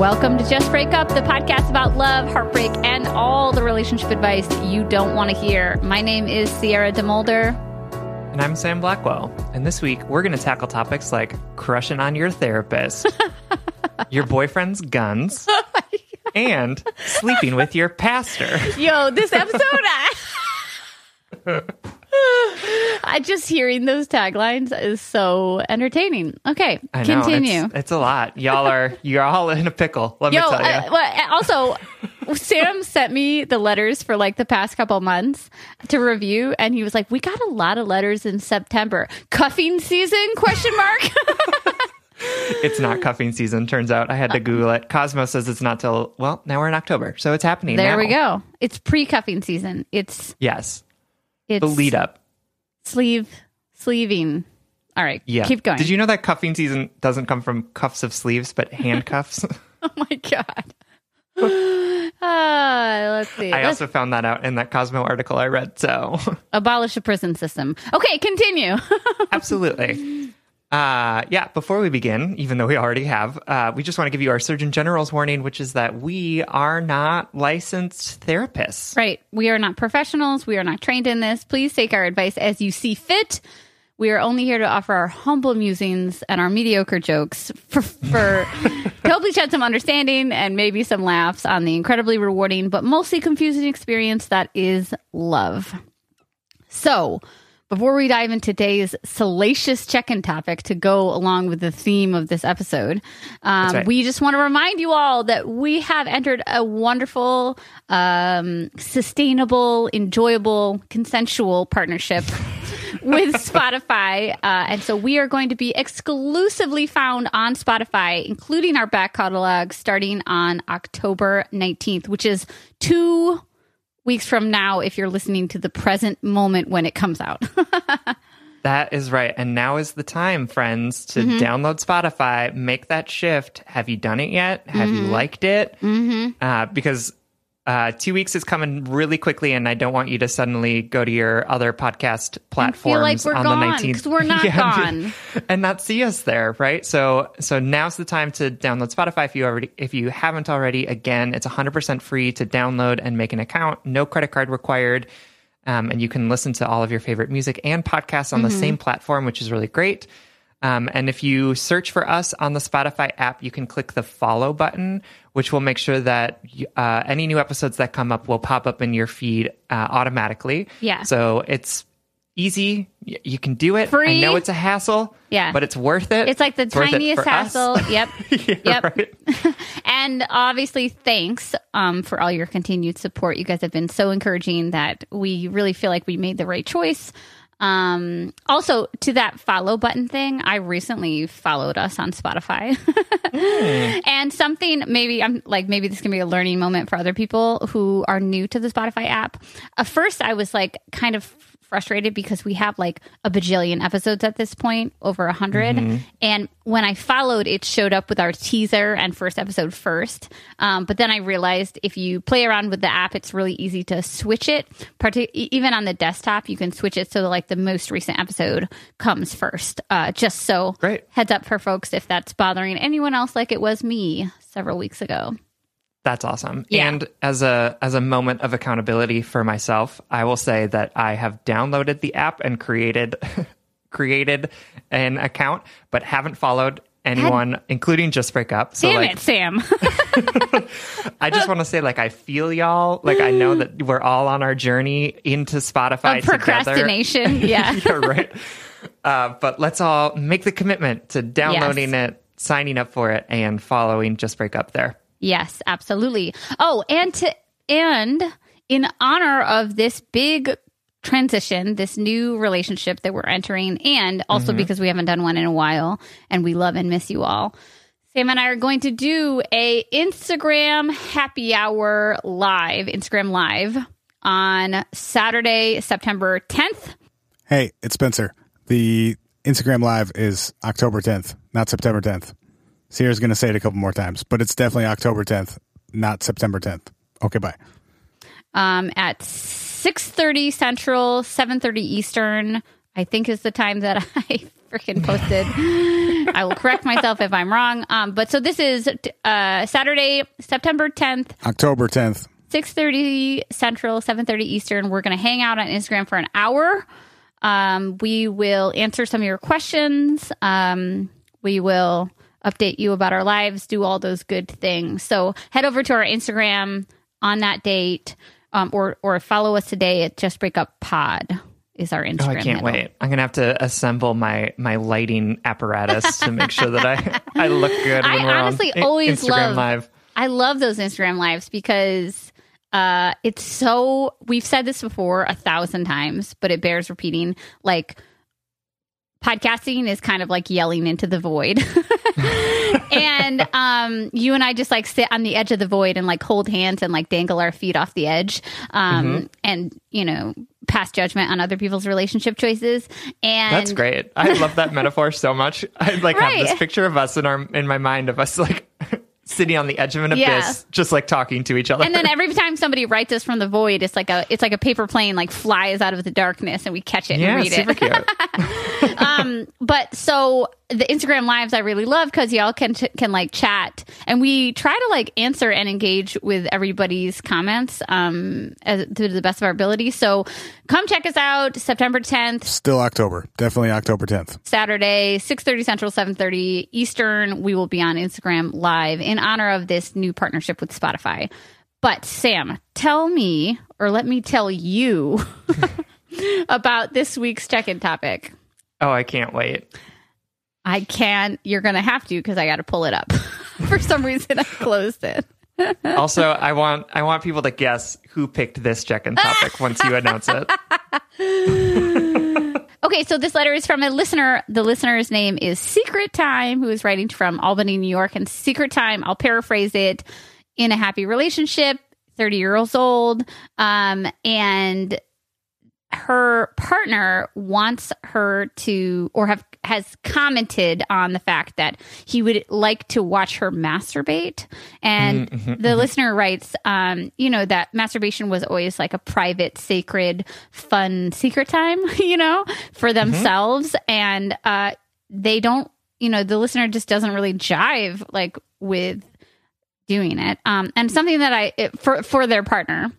Welcome to Just Break Up, the podcast about love, heartbreak, and all the relationship advice you don't want to hear. My name is Sierra DeMulder. And I'm Sam Blackwell. And this week, we're going to tackle topics like crushing on your therapist, your boyfriend's guns, oh and sleeping with your pastor. Yo, this episode, I, I just hearing those taglines is so entertaining. Okay, I know, continue. It's, it's a lot. Y'all are you're all in a pickle. Let Yo, me tell you. uh, well, also, Sam sent me the letters for like the past couple months to review, and he was like, "We got a lot of letters in September. Cuffing season? Question mark." it's not cuffing season. Turns out I had to Google it. Cosmo says it's not till well now we're in October, so it's happening. there now. we go. It's pre-cuffing season. It's Yes, it's the lead up. sleeve sleeving. All right, Yeah. keep going. Did you know that cuffing season doesn't come from cuffs of sleeves, but handcuffs? Oh my god. Ah, let's see. I Let's also found that out in that Cosmo article I read. So abolish the prison system. Okay, continue. absolutely. Uh, yeah, before we begin, even though we already have, uh, we just want to give you our Surgeon General's warning, which is that we are not licensed therapists. right. We are not professionals. We are not trained in this. Please take our advice as you see fit. We are only here to offer our humble musings and our mediocre jokes for, for to hopefully shed some understanding and maybe some laughs on the incredibly rewarding but mostly confusing experience that is love. So, before we dive into today's salacious check-in topic to go along with the theme of this episode, um, right. we just want to remind you all that we have entered a wonderful, um, sustainable, enjoyable, consensual partnership with Spotify. Uh, and so we are going to be exclusively found on Spotify, including our back catalog starting on October 19th, which is two weeks from now if you're listening to the present moment when it comes out. That is right. And now is the time, friends, to Mm-hmm. download Spotify, make that shift. Have you done it yet? Have Mm-hmm. you liked it? Mm-hmm. Uh, because uh, two weeks is coming really quickly, and I don't want you to suddenly go to your other podcast platforms like we're on gone, the nineteenth. we're not gone. and not see us there, right? So, so now's the time to download Spotify if you already, if you haven't already. Again, it's 100% free to download and make an account. No credit card required. Um, and you can listen to all of your favorite music and podcasts on the same platform, which is really great. Um, and if you search for us on the Spotify app, you can click the follow button, which will make sure that uh, any new episodes that come up will pop up in your feed uh, automatically. Yeah. So it's easy. You can do it. I Free. know it's a hassle. Yeah. But it's worth it. It's like the worth it tiniest us. hassle. Yep. Yeah, Yep. and obviously, thanks um, for all your continued support. You guys have been so encouraging that we really feel like we made the right choice. Um, also, to that follow button thing, I recently followed us on Spotify. And something maybe I'm like, maybe this can be a learning moment for other people who are new to the Spotify app. At first, I was like kind of frustrated because we have like a bajillion episodes at this point, over a 100 And when I followed, it showed up with our teaser and first episode first. Um, but then I realized if you play around with the app, it's really easy to switch it. E- even on the desktop, you can switch it so that like the most recent episode comes first. Uh, just so Great. heads up for folks if that's bothering anyone else like it was me several weeks ago. That's awesome. Yeah. And as a as a moment of accountability for myself, I will say that I have downloaded the app and created created an account, but haven't followed anyone, including Just Break Up. So Damn like it, Sam. I just want to say like I feel y'all. Like I know that we're all on our journey into Spotify Of together. procrastination. Yeah. yeah, right. Uh, but let's all make the commitment to downloading it, signing up for it, and following Just Break Up there. Yes, absolutely. Oh, and to end in honor of this big transition, this new relationship that we're entering, and also mm-hmm. because we haven't done one in a while and we love and miss you all. Sam and I are going to do a Instagram happy hour live, Instagram live on Saturday, September 10th. Hey, it's Spencer. The Instagram live is October 10th, not September 10th. Sierra's going to say it a couple more times, but it's definitely October 10th, not September 10th. Okay, bye. um, at 6.30 central 7.30 eastern i think is the time that i freaking posted I will correct myself if I'm wrong. Um, but so this is uh, Saturday, September 10th, October 10th. 6.30 Central, 7.30 Eastern. We're going to hang out on Instagram for an hour. Um, we will answer some of your questions. Um, we will update you about our lives, do all those good things. So head over to our Instagram on that date um, or, or follow us today at Just Break Up Pod is our Instagram Oh, I can't handle. wait. I'm gonna have to assemble my my lighting apparatus to make sure that I I look good when I honestly on always Instagram love- live. I love those Instagram lives because uh, it's so. We've said this before a thousand times, but it bears repeating. Like podcasting is kind of like yelling into the void. and um, you and I just like sit on the edge of the void and like hold hands and like dangle our feet off the edge, um, Mm-hmm. and you know pass judgment on other people's relationship choices. And That's great. I love that metaphor so much. I like have this picture of us in our in my mind of us like sitting on the edge of an abyss, Yeah. just like talking to each other. And then every time somebody writes us from the void, it's like a it's like a paper plane like flies out of the darkness, and we catch it yeah, and read super it. cute. um, but so the Instagram lives I really love because y'all can can like chat, and we try to like answer and engage with everybody's comments um as, to the best of our ability. So come check us out September 10th, Still October. Definitely October 10th. Saturday, 6:30 Central, 7:30 Eastern. We will be on Instagram live in honor of this new partnership with Spotify. But Sam, tell me or let me tell you about this week's check-in topic. oh, I can't wait. I can't. You're going to have to because I got to pull it up. For some reason, I closed it. Also, I want I want people to guess who picked this check-in topic once you announce it. Okay, so this letter is from a listener. The listener's name is Secret Time, who is writing from Albany, New York. And Secret Time, I'll paraphrase it in a happy relationship, 30 years old. Um, and her partner wants her to, or have has commented on the fact that he would like to watch her masturbate. And the listener writes, um, you know, that masturbation was always like a private, sacred, fun secret time, you know, for themselves. And uh, they don't, you know, the listener just doesn't really jive like with doing it. Um, and something that I, it, for, for their partner.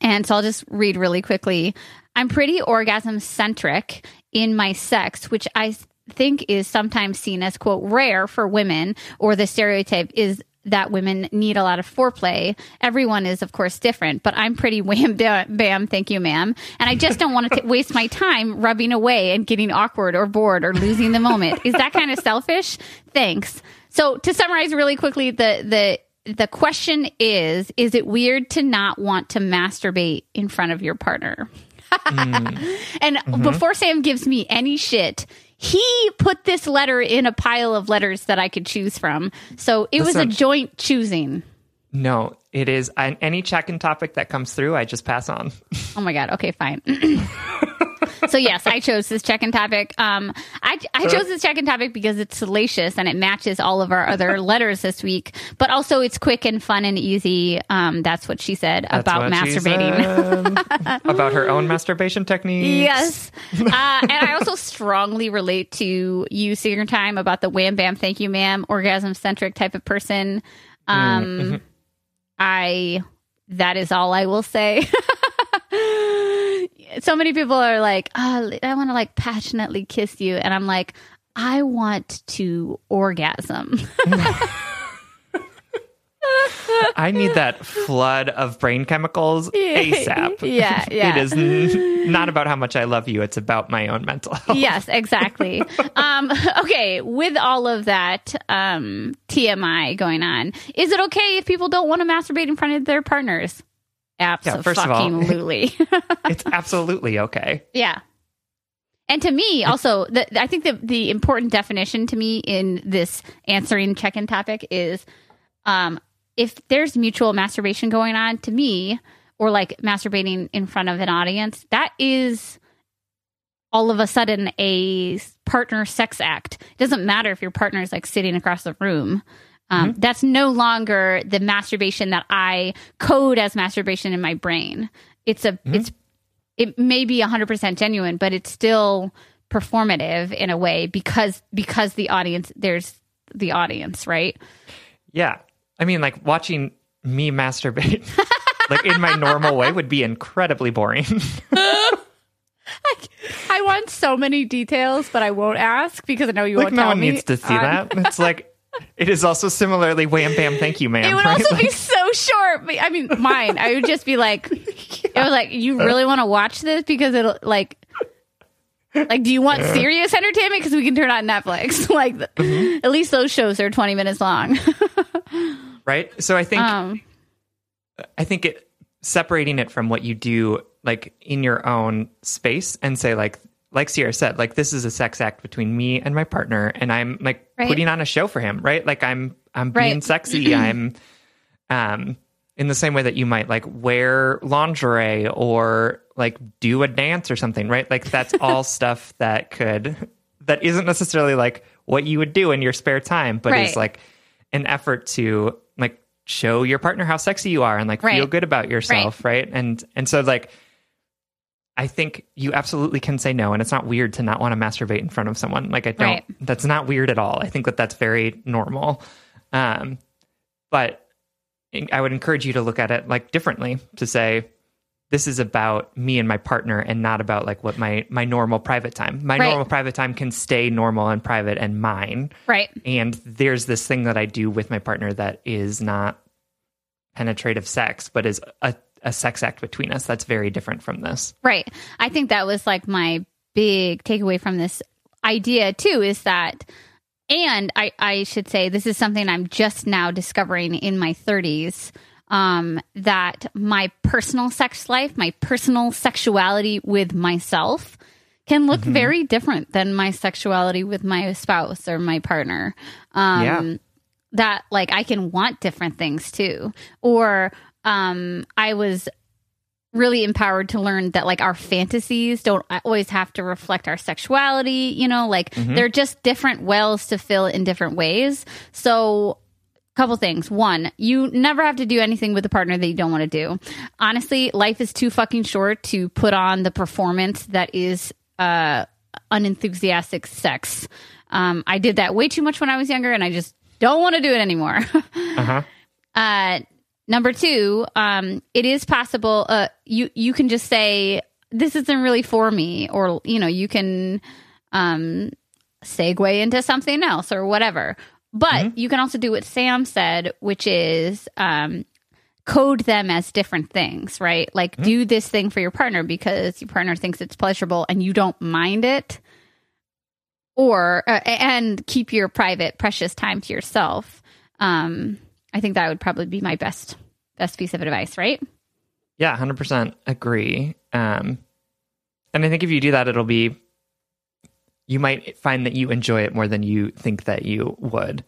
And so I'll just read really quickly. I'm pretty orgasm centric in my sex, which I think is sometimes seen as, quote, rare for women, or the stereotype is that women need a lot of foreplay. Everyone is, of course, different, but I'm pretty wham bam, thank you, ma'am. And I just don't want to waste my time rubbing away and getting awkward or bored or losing the moment. Is that kind of selfish? Thanks. So to summarize really quickly, the, the, the question is Is it weird to not want to masturbate in front of your partner? Mm. and mm-hmm. before Sam gives me any shit, he put this letter in a pile of letters that I could choose from. So it was a joint choosing. No, it is an, any check-in topic that comes through. I just pass on. Oh my god. Okay, fine. so yes, I chose this check-in topic. Um, I I chose this check-in topic because it's salacious and it matches all of our other letters this week. But also, it's quick and fun and easy. Um, that's what she said That's about masturbating. about her own masturbation techniques. Yes. Uh, and I also strongly relate to you, Secret Time, about the wham bam, thank you, ma'am, orgasm centric type of person. Um, I, that is all I will say. so many people are like, oh, I want to like passionately kiss you. And I'm like, I want to orgasm. I need that flood of brain chemicals ASAP. Yeah, yeah. It is n- not about how much I love you. It's about my own mental health. yes, exactly. um, okay, with all of that um, TMI going on, is it okay if people don't want to masturbate in front of their partners? First of all- It's absolutely okay. yeah. And to me, also, the, I think the the important definition to me in this answering check-in topic is, um, if there's mutual masturbation going on, to me, or like masturbating in front of an audience, that is all of a sudden a partner sex act. It doesn't matter if your partner is like sitting across the room. Um, That's no longer the masturbation that I code as masturbation in my brain. It's a it's it may be 100% genuine, but it's still performative in a way because because the audience there's the audience, right? Yeah. I mean, like watching me masturbate, like in my normal way, would be incredibly boring. I want so many details, but I won't ask because I know you like won't no tell one me. needs to see Um, that. It's like it is also similarly wham bam thank you ma'am. It would right? also be so short. I mean, mine. I would just be like, it was like, you really want to watch this because it'll like, like, do you want serious entertainment? Because we can turn on Netflix. like, Mm-hmm. at least those shows are twenty minutes long. right. So I think um, I think it separating it from what you do like in your own space and say like like Sierra said, like this is a sex act between me and my partner and I'm like Right. putting on a show for him, right? Like I'm I'm being Right. sexy. I'm um in the same way that you might like wear lingerie or like do a dance or something, right? Like that's all stuff that could that isn't necessarily like what you would do in your spare time, but Right. is like an effort to like show your partner how sexy you are and like feel good about yourself, right? And and so like I think you absolutely can say no, and it's not weird to not want to masturbate in front of someone. Like I don't. Right. That's not weird at all. I think that that's very normal. Um, but I would encourage you to look at it like differently. To say this is about me and my partner, and not about like what my my normal private time. My Right. normal private time can stay normal and private and mine. right. And there's this thing that I do with my partner that is not penetrative sex, but is a, a sex act between us. That's very different from this. Right. I think that was like my big takeaway from this idea too is that and I, I should say this is something I'm just now discovering in my 30s um, that my personal sex life, my personal sexuality with myself can look very different than my sexuality with my spouse or my partner. Um, Yeah. That like I can want different things too. Or um, I was really empowered to learn that like our fantasies don't always have to reflect our sexuality you know like they're just different wells to fill in different ways. So couple things. One you never have to do anything with a partner that you don't want to do. Honestly life is too fucking short to put on the performance that is uh unenthusiastic sex. Um i did that way too much when i was younger and i just don't want to do it anymore. Uh-huh. uh number two um it is possible uh you you can just say this isn't really for me or you know you can um segue into something else or whatever. But you can also do what sam said which is um code them as different things right? Like do this thing for your partner because your partner thinks it's pleasurable and you don't mind it. Or uh, and keep your private precious time to yourself. Um i think that would probably be my best best piece of advice right Yeah, hundred percent agree. Um, and I think if you do that, it'll be you might find that you enjoy it more than you think that you would.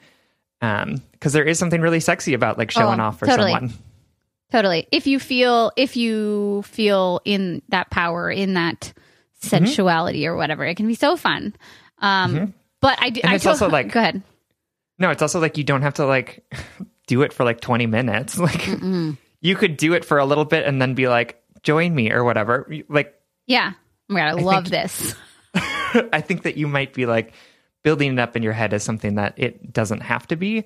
Um, because there is something really sexy about like showing Oh, off for totally. someone. totally if you feel if you feel in that power in that Mm-hmm. sensuality or whatever it can be so fun um but i do And I it's also, like- go ahead No, it's also like you don't have to like do it for like twenty minutes. Like you could do it for a little bit and then be like, join me or whatever. Like yeah oh my god i, love think- this I think that you might be like building it up in your head as something that it doesn't have to be.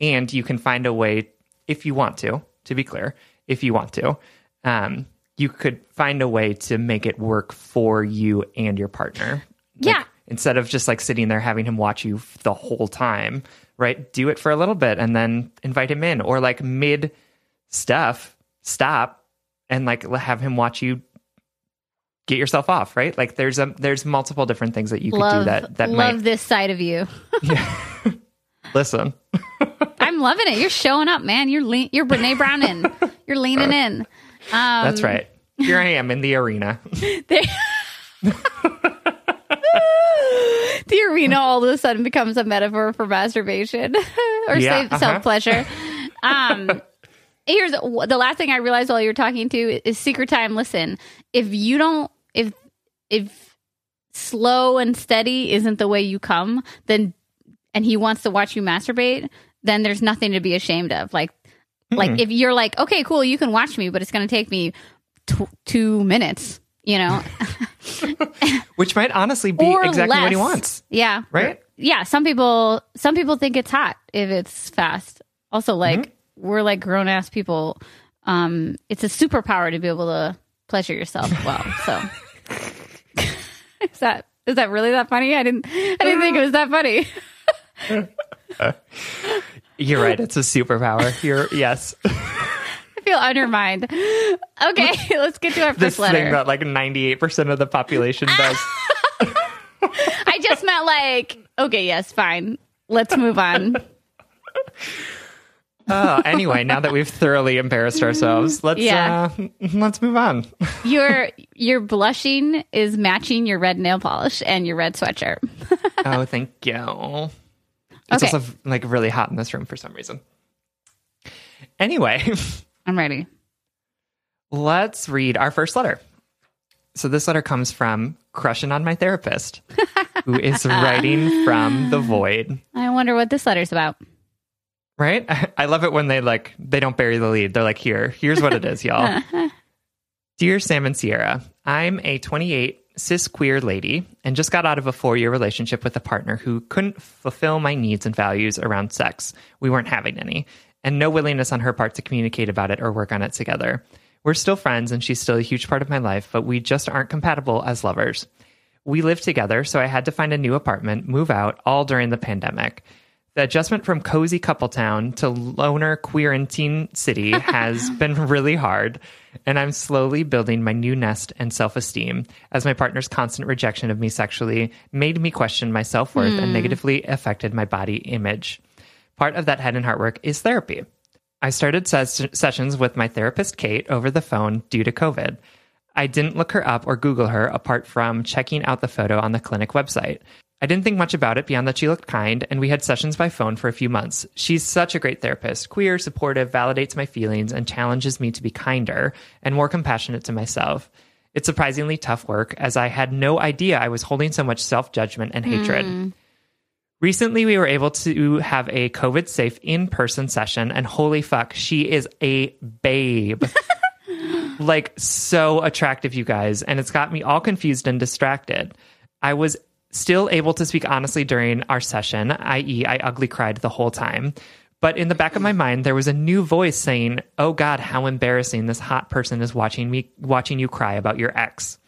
And you can find a way, if you want to, to be clear, if you want to, um, you could find a way to make it work for you and your partner. Like, Yeah. Instead of just like sitting there having him watch you the whole time, right? Do it for a little bit and then invite him in or like mid stuff, stop and like have him watch you get yourself off, right? Like there's a there's multiple different things that you could love do that that love might this side of you listen. i'm loving it you're showing up man you're le- you're brene browning you're leaning in um That's right. Here I am in the arena. They- the arena all of a sudden becomes a metaphor for masturbation or Yeah, uh-huh. self pleasure. Um, here's the last thing I realized while you were talking to is secret time. Listen, if you don't, if if slow and steady isn't the way you come, then and he wants to watch you masturbate, then there's nothing to be ashamed of. Like, Hmm. like if you're like, okay, cool, you can watch me, but it's going to take me t- two minutes. You know, Which might honestly be or exactly what he wants. Yeah. Right? Yeah. Some people, some people think it's hot if it's fast. Also, like Mm-hmm. we're like grown ass people. Um, it's a superpower to be able to pleasure yourself well. So, is that is that really that funny? I didn't I didn't think it was that funny. You're right. It's a superpower. You're yes. Feel undermined. Okay, let's get to our this first letter. thing that like 98% of the population does. I just meant like, okay, yes, fine. Let's move on. oh, anyway, now that we've thoroughly embarrassed ourselves, let's Yeah. uh, let's move on. Your your blushing is matching your red nail polish and your red sweatshirt. oh, thank you. It's Okay. also like really hot in this room for some reason. Anyway, I'm ready. let's read our first letter. So this letter comes from crushing on my therapist, who is writing from the void. I wonder what this letter's about. Right? I love it when they like they don't bury the lead. They're like, here, here's what it is, y'all. Dear Sam and Sierra, I'm a 28 cis queer lady and just got out of a four year relationship with a partner who couldn't fulfill my needs and values around sex. We weren't having any, and no willingness on her part to communicate about it or work on it together. We're still friends and she's still a huge part of my life, but we just aren't compatible as lovers. We live together, so I had to find a new apartment, move out, all during the pandemic. The adjustment from cozy couple town to loner queer and teen city has been really hard, and I'm slowly building my new nest and self esteem as my partner's constant rejection of me sexually made me question my self worth and hmm. negatively affected my body image. Part of that head and heart work is therapy. I started ses- sessions with my therapist, Kate, over the phone due to COVID. I didn't look her up or Google her apart from checking out the photo on the clinic website. I didn't think much about it beyond that she looked kind, and we had sessions by phone for a few months. She's such a great therapist, queer, supportive, validates my feelings, and challenges me to be kinder and more compassionate to myself. It's surprisingly tough work, as I had no idea I was holding so much self judgment and hatred. Hmm. Recently, we were able to have a COVID safe in person session, and holy fuck, she is a babe. like, so attractive, you guys. And it's got me all confused and distracted. I was still able to speak honestly during our session, i.e., I ugly cried the whole time. But in the back of my mind, there was a new voice saying, "Oh God, how embarrassing! This hot person is watching me, watching you cry about your ex."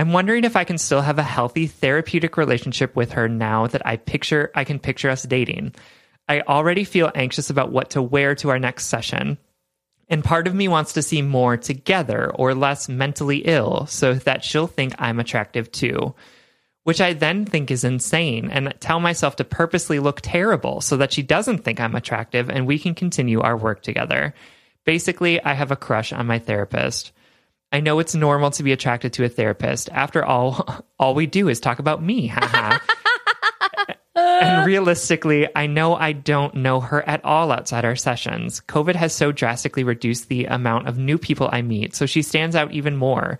I'm wondering if I can still have a healthy therapeutic relationship with her now that I picture I can picture us dating. I already feel anxious about what to wear to our next session. And part of me wants to see more together or less mentally ill so that she'll think I'm attractive too. Which I then think is insane and tell myself to purposely look terrible so that she doesn't think I'm attractive and we can continue our work together. Basically, I have a crush on my therapist. I know it's normal to be attracted to a therapist. After all, all we do is talk about me. Haha. and realistically, I know I don't know her at all outside our sessions. COVID has so drastically reduced the amount of new people I meet, so she stands out even more.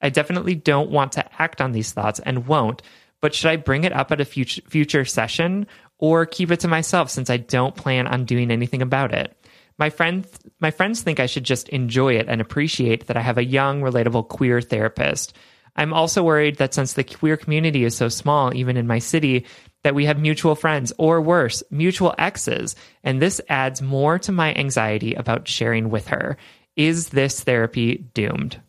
I definitely don't want to act on these thoughts and won't, but should I bring it up at a future, future session or keep it to myself since I don't plan on doing anything about it? My friends, my friends think I should just enjoy it and appreciate that I have a young, relatable queer therapist. I'm also worried that since the queer community is so small, even in my city, that we have mutual friends or worse, mutual exes, and this adds more to my anxiety about sharing with her. Is this therapy doomed?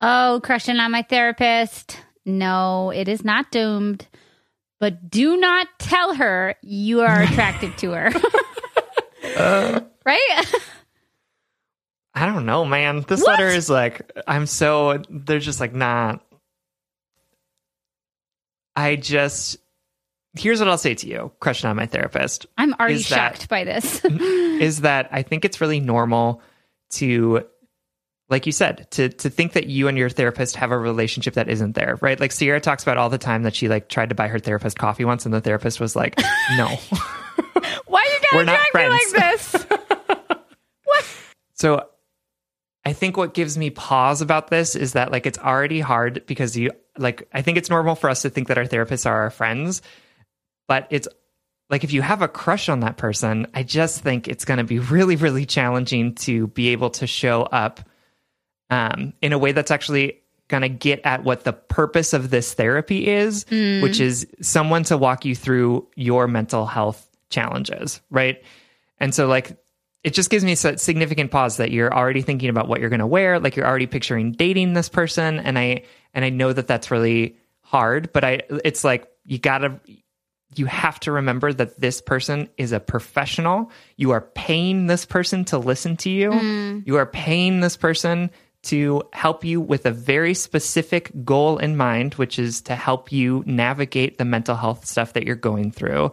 Oh, crushing on my therapist. No, it is not doomed. But do not tell her you are attracted to her. right? I don't know, man. This What? letter is like, I'm so, they're just like, nah. I just, here's what I'll say to you, crushing on my therapist, I'm already Is that- shocked by this. is that I think it's really normal to, like you said, to to think that you and your therapist have a relationship that isn't there, right? Like Sierra talks about all the time that she like tried to buy her therapist coffee once, and the therapist was like, "No." Why you gotta drag me like this? So I think what gives me pause about this is that like it's already hard because you like I think it's normal for us to think that our therapists are our friends, but it's like if you have a crush on that person, I just think it's going to be really really challenging to be able to show up um in a way that's actually going to get at what the purpose of this therapy is, which is someone to walk you through your mental health challenges, right? And so, like, it just gives me a significant pause that you're already thinking about what you're going to wear, like you're already picturing dating this person, and I and I know that that's really hard, but I it's like you gotta you have to remember that this person is a professional. You are paying this person to listen to you. Mm. You are paying this person to help you with a very specific goal in mind, which is to help you navigate the mental health stuff that you're going through.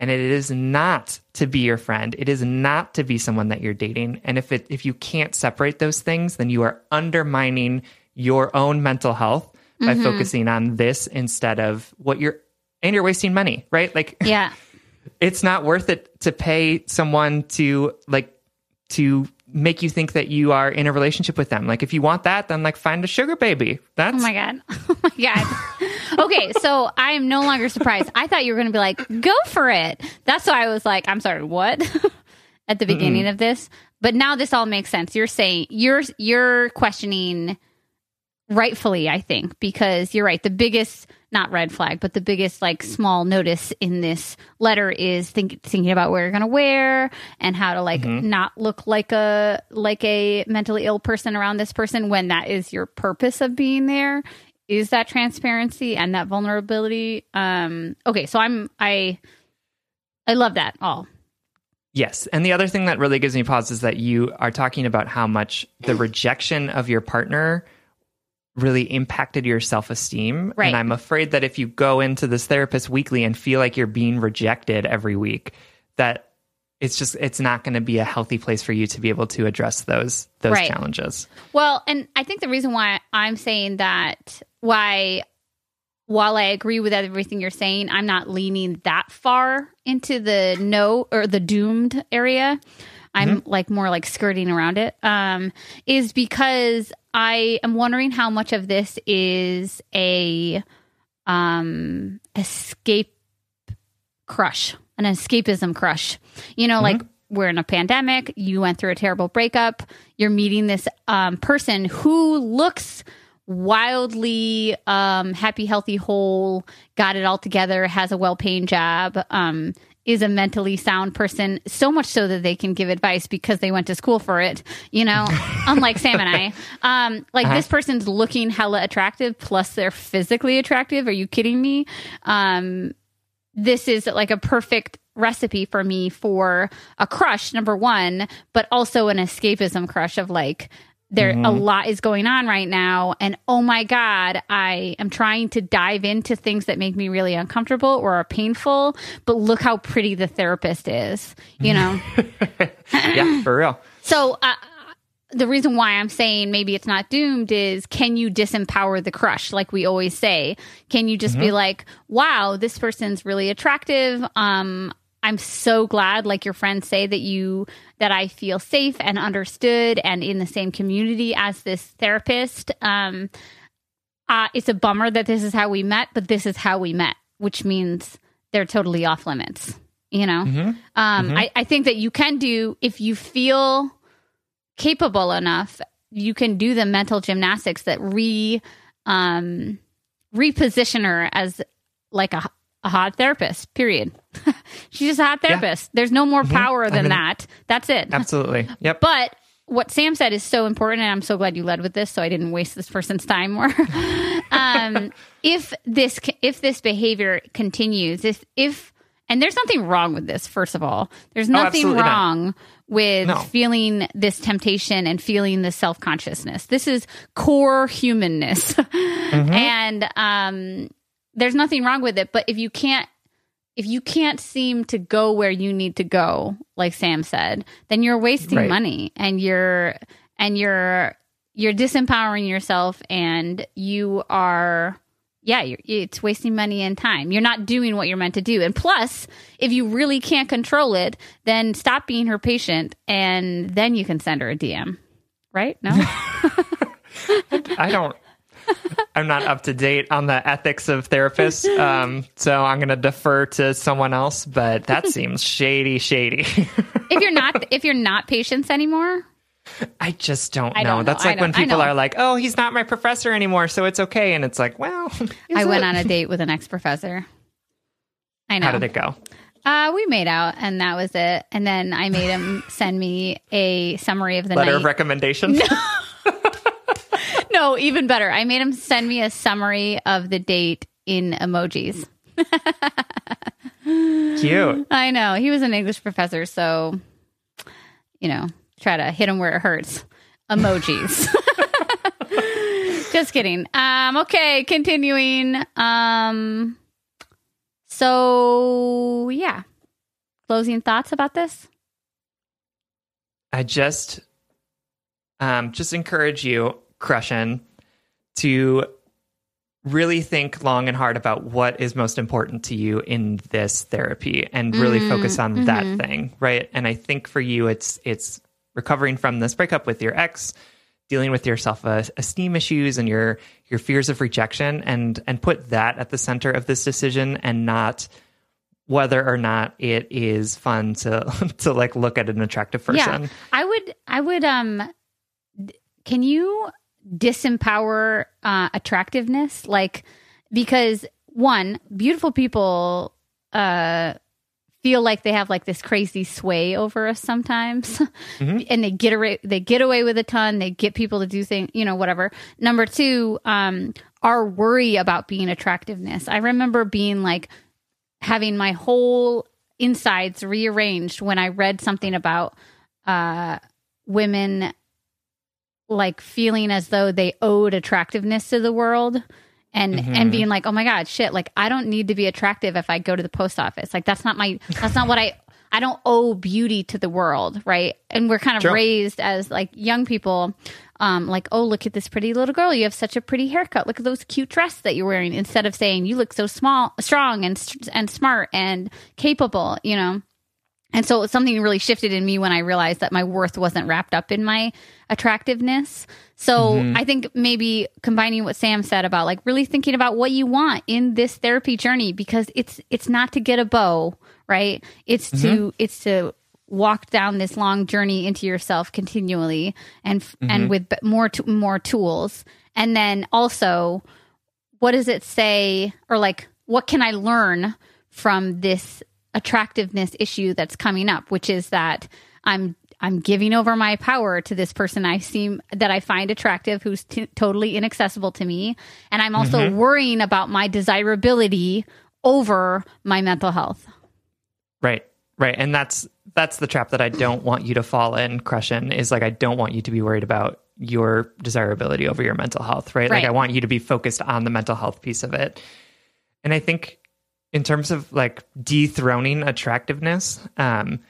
And it is not to be your friend. It is not to be someone that you're dating. And if it if you can't separate those things, then you are undermining your own mental health by mm-hmm. focusing on this instead of what you're and you're wasting money, right? Like Yeah. it's not worth it to pay someone to like to make you think that you are in a relationship with them. Like if you want that, then like find a sugar baby. That's Oh my god. Oh my god. Okay, so I am no longer surprised. I thought you were going to be like, "Go for it." That's why I was like, "I'm sorry, what?" At the beginning of this. But now this all makes sense. You're saying you're you're questioning rightfully, I think, because you're right. The biggest not red flag, but the biggest like small notice in this letter is think, thinking about what you're going to wear and how to like not look like a like a mentally ill person around this person when that is your purpose of being there is that transparency and that vulnerability um okay so i'm i i love that all Yes. And the other thing that really gives me pause is that you are talking about how much the rejection of your partner really impacted your self esteem. Right. And I'm afraid that if you go into this therapist weekly and feel like you're being rejected every week, that it's just it's not going to be a healthy place for you to be able to address those those Right. challenges. Well, and I think the reason why I'm saying that, why, while I agree with everything you're saying, I'm not leaning that far into the no or the doomed area. I'm like more like skirting around it. Um, is because I am wondering how much of this is a um escape crush, an escapism crush. You know, like we're in a pandemic, you went through a terrible breakup, you're meeting this um, person who looks wildly um, happy, healthy, whole, got it all together, has a well paying job. Um, is a mentally sound person, so much so that they can give advice because they went to school for it, you know, unlike Sam and I. Um, like this person's looking hella attractive, plus they're physically attractive. Are you kidding me? Um, this is like a perfect recipe for me for a crush number one but also an escapism crush of like there a lot is going on right now and oh my god i am trying to dive into things that make me really uncomfortable or are painful but look how pretty the therapist is you know yeah, for real. so uh, the reason why I'm saying maybe it's not doomed is can you disempower the crush like we always say? Can you just be like, "Wow, this person's really attractive. Um I'm so glad like your friends say that you that I feel safe and understood and in the same community as this therapist. Um uh, it's a bummer that this is how we met, but this is how we met, which means they're totally off limits. You know, um, I, I think that you can do if you feel capable enough, you can do the mental gymnastics that re um, reposition her as like a, a hot therapist. Period. She's just a hot therapist. There's no more power than mean- that. That's it. Absolutely. Yep. But what Sam said is so important, and I'm so glad you led with this, so I didn't waste this person's time more. um, if this if this behavior continues, if if and there's nothing wrong with this. First of all, there's nothing absolutely not. wrong with No. feeling this temptation and feeling this self consciousness. This is core humanness, and um, there's nothing wrong with it. But if you can't if you can't seem to go where you need to go like sam said then you're wasting Right. money and you're and you're you're disempowering yourself and you are yeah it's wasting money and time you're not doing what you're meant to do and plus if you really can't control it then stop being her patient and then you can send her a dm right no I don't. I'm not up to date on the ethics of therapists, um, so I'm going to defer to someone else. But that seems shady, shady. if you're not if you're not patients anymore I just don't know. don't know. That's I like when people are like, "Oh, he's not my professor anymore, so it's okay." And it's like, "Well, I went it? on a date with an ex professor. I know. How did it go? Uh, we made out, and that was it. And then I made him send me a summary of the Letter night. of recommendation. no, even better. I made him send me a summary of the date in emojis. Cute. I know. He was an English professor, so, you know, try to hit him where it hurts. Emojis. Just kidding. Um, okay, continuing. Um, so, yeah. Closing thoughts about this? I just um just encourage you, Crushin, to really think long and hard about what is most important to you in this therapy and really focus on that thing, right? And I think for you it's it's recovering from this breakup with your ex, dealing with your self-esteem issues and your your fears of rejection and and put that at the center of this decision and not whether or not it is fun to to like look at an attractive person. Yeah, I would. I would. Um, can you disempower uh, attractiveness? Like, because one, beautiful people uh, feel like they have like this crazy sway over us sometimes, and they get away. They get away with a ton. They get people to do things. You know, whatever. Number two, um, our worry about being attractiveness. I remember being like having my whole insides rearranged when I read something about uh, women like feeling as though they owed attractiveness to the world and and being like, oh my god, shit! Like I don't need to be attractive if I go to the post office. Like that's not my that's not what I I don't owe beauty to the world, right? And we're kind of Sure. raised as like young people, um, like, oh, look at this pretty little girl. You have such a pretty haircut. Look at those cute dress that you're wearing. Instead of saying you look so small, strong, and and smart and capable, you know. And so something really shifted in me when I realized that my worth wasn't wrapped up in my attractiveness. So mm-hmm. I think maybe combining what Sam said about like really thinking about what you want in this therapy journey because it's it's not to get a bow, right? It's to mm-hmm. it's to walk down this long journey into yourself continually and and mm-hmm. with more t- more tools. And then also what does it say or like what can I learn from this attractiveness issue that's coming up which is that I'm I'm giving over my power to this person I seem that I find attractive who's t- totally inaccessible to me and I'm also mm-hmm. worrying about my desirability over my mental health. Right. Right. And that's that's the trap that I don't want you to fall in, Crushin, is like I don't want you to be worried about your desirability over your mental health, right? Like I want you to be focused on the mental health piece of it. And I think in terms of like dethroning attractiveness, um,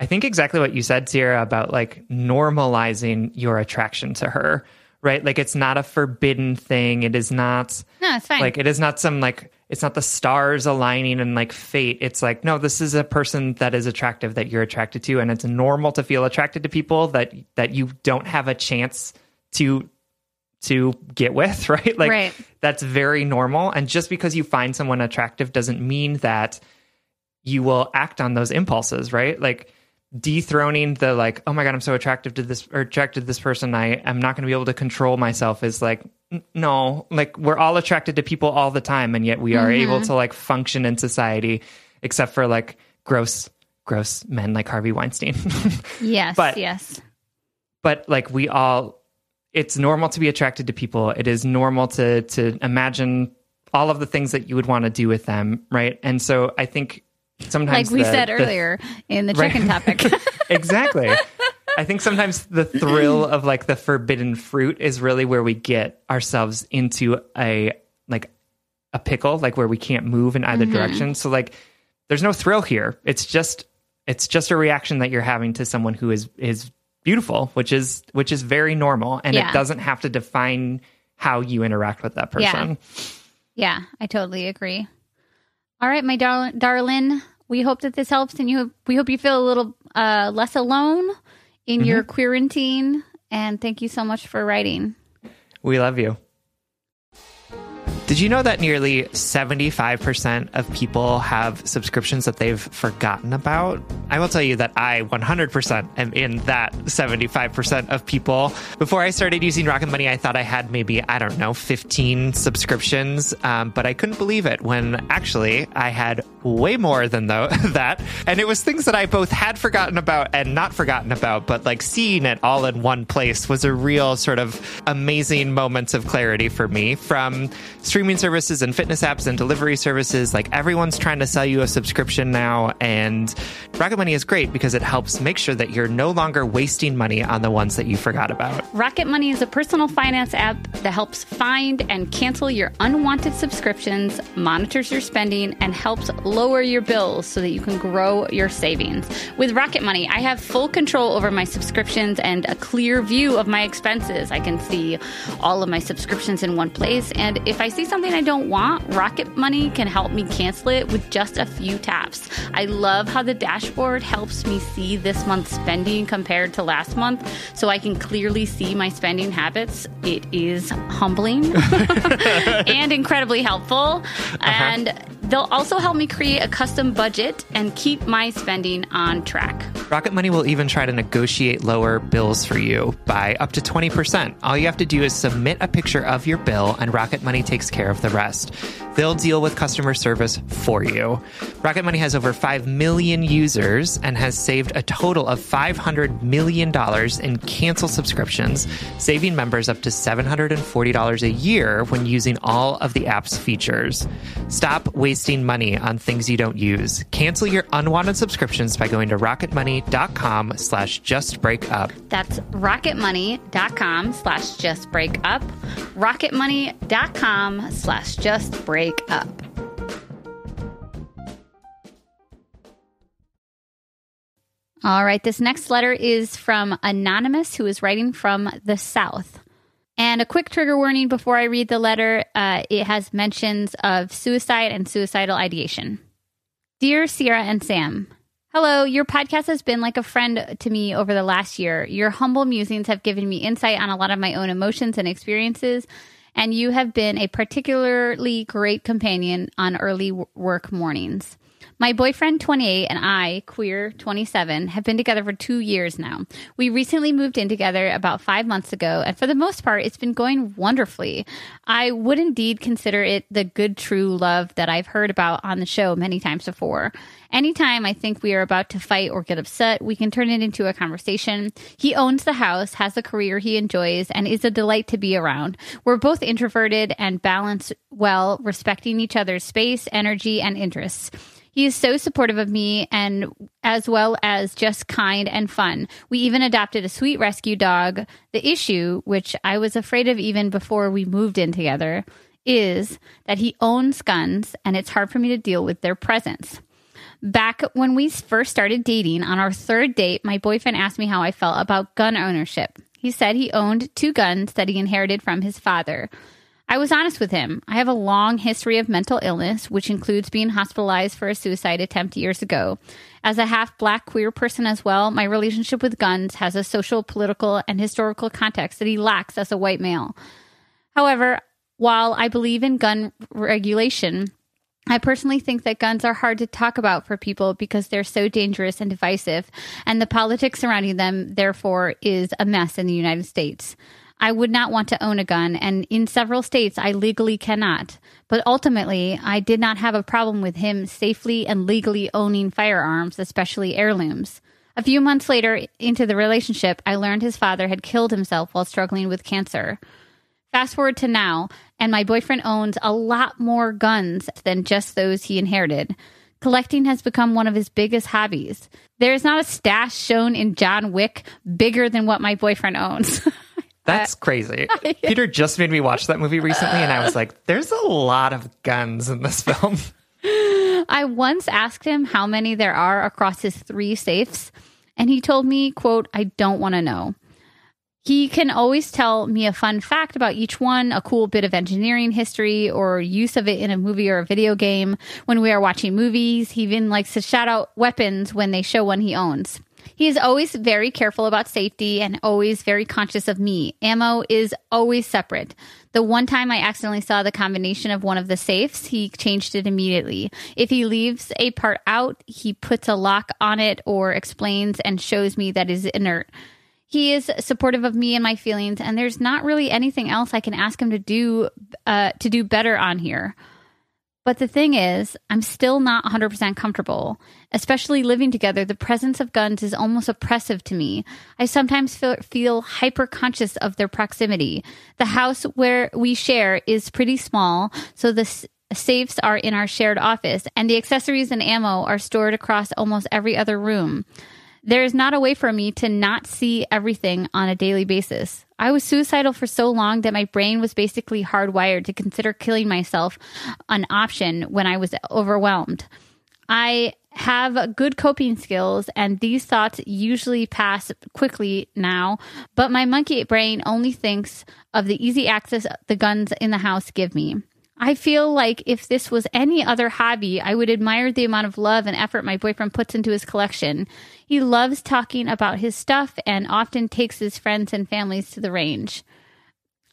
I think exactly what you said, Sierra, about like normalizing your attraction to her, right? Like it's not a forbidden thing. It is not No, it's fine. like it is not some like it's not the stars aligning and like fate it's like no this is a person that is attractive that you're attracted to and it's normal to feel attracted to people that that you don't have a chance to to get with right? Like Right. that's very normal. And just because you find someone attractive doesn't mean that you will act on those impulses right? Like dethroning the like oh my god i'm so attractive to this or attracted to this person i am not going to be able to control myself is like n- no. Like we're all attracted to people all the time and yet we are mm-hmm. able to like function in society except for like gross gross men like harvey weinstein. Yes, but- yes. but like we all it's normal to be attracted to people. It is normal to to imagine all of the things that you would want to do with them right? And so i think sometimes Like we the- said the- earlier in the Right. chicken topic. exactly. I think sometimes the thrill of like the forbidden fruit is really where we get ourselves into a like a pickle like where we can't move in either mm-hmm. direction. So like there's no thrill here. It's just it's just a reaction that you're having to someone who is is beautiful which is which is very normal and Yeah. it doesn't have to define how you interact with that person Yeah, I totally agree. All right, my darling, darling. We hope that this helps, and you. have, We hope you feel a little uh, less alone in your quarantine. And thank you so much for writing. we love you Did you know that nearly 75% of people have subscriptions that they've forgotten about? I will tell you that I 100% am in that 75% of people. Before I started using Rocket Money, I thought I had maybe, I don't know, 15 subscriptions, um, but I couldn't believe it when actually I had way more than though, that. And it was things that I both had forgotten about and not forgotten about, but like seeing it all in one place was a real sort of amazing moments of clarity for me from streaming services and fitness apps and delivery services. Like everyone's trying to sell you a subscription now. And Rocket Money is great because it helps make sure that you're no longer wasting money on the ones that you forgot about. Rocket Money is a personal finance app that helps find and cancel your unwanted subscriptions, monitors your spending, and helps lower your bills so that you can grow your savings. With Rocket Money, I have full control over my subscriptions and a clear view of my expenses. I can see all of my subscriptions in one place. And if I see something I don't want, Rocket Money can help me cancel it with just a few taps. I love how the dashboard helps me see this month's spending compared to last month so I can clearly see my spending habits. It is humbling and incredibly helpful. Uh-huh. And they'll also help me create a custom budget and keep my spending on track. Rocket Money will even try to negotiate lower bills for you by up to 20%. All you have to do is submit a picture of your bill, and Rocket Money takes care of the rest. They'll deal with customer service for you. Rocket Money has over 5 million users and has saved a total of $500 million in cancel subscriptions, saving members up to $740 a year when using all of the app's features. Stop wasting money on things you don't use. Cancel your unwanted subscriptions by going to rocketmoney.com slash justbreakup. That's rocketmoney.com slash justbreakup. rocketmoney.com slash justbreakup break up. All right, this next letter is from Anonymous, who is writing from the South. And a quick trigger warning before I read the letter uh, it has mentions of suicide and suicidal ideation. Dear Sierra and Sam, Hello, your podcast has been like a friend to me over the last year. Your humble musings have given me insight on a lot of my own emotions and experiences, and you have been a particularly great companion on early work mornings. My boyfriend, 28, and I, queer, 27, have been together for two years now. We recently moved in together about five months ago, and for the most part, it's been going wonderfully. I would indeed consider it the good, true love that I've heard about on the show many times before. Anytime I think we are about to fight or get upset, we can turn it into a conversation. He owns the house, has a career he enjoys, and is a delight to be around. We're both introverted and balance well, respecting each other's space, energy, and interests. He is so supportive of me and as well as just kind and fun. We even adopted a sweet rescue dog. The issue, which I was afraid of even before we moved in together, is that he owns guns and it's hard for me to deal with their presence. Back when we first started dating, on our third date, my boyfriend asked me how I felt about gun ownership. He said he owned two guns that he inherited from his father. I was honest with him. I have a long history of mental illness, which includes being hospitalized for a suicide attempt years ago. As a half black queer person as well, my relationship with guns has a social, political, and historical context that he lacks as a white male. However, while I believe in gun regulation, I personally think that guns are hard to talk about for people because they're so dangerous and divisive, and the politics surrounding them, therefore, is a mess in the United States. I would not want to own a gun, and in several states, I legally cannot. But ultimately, I did not have a problem with him safely and legally owning firearms, especially heirlooms. A few months later into the relationship, I learned his father had killed himself while struggling with cancer. Fast forward to now, and my boyfriend owns a lot more guns than just those he inherited. Collecting has become one of his biggest hobbies. There is not a stash shown in John Wick bigger than what my boyfriend owns. That's crazy. Peter just made me watch that movie recently, and I was like, there's a lot of guns in this film. I once asked him how many there are across his three safes, and he told me, quote, I don't want to know. He can always tell me a fun fact about each one, a cool bit of engineering history or use of it in a movie or a video game. When we are watching movies, he even likes to shout out weapons when they show one he owns. He is always very careful about safety and always very conscious of me. Ammo is always separate. The one time I accidentally saw the combination of one of the safes, he changed it immediately. If he leaves a part out, he puts a lock on it or explains and shows me that is inert. He is supportive of me and my feelings, and there's not really anything else I can ask him to do uh, to do better on here. But the thing is, I'm still not 100% comfortable. Especially living together, the presence of guns is almost oppressive to me. I sometimes feel, feel hyper conscious of their proximity. The house where we share is pretty small, so the s- safes are in our shared office, and the accessories and ammo are stored across almost every other room. There is not a way for me to not see everything on a daily basis. I was suicidal for so long that my brain was basically hardwired to consider killing myself an option when I was overwhelmed. I have good coping skills, and these thoughts usually pass quickly now, but my monkey brain only thinks of the easy access the guns in the house give me. I feel like if this was any other hobby, I would admire the amount of love and effort my boyfriend puts into his collection. He loves talking about his stuff and often takes his friends and families to the range.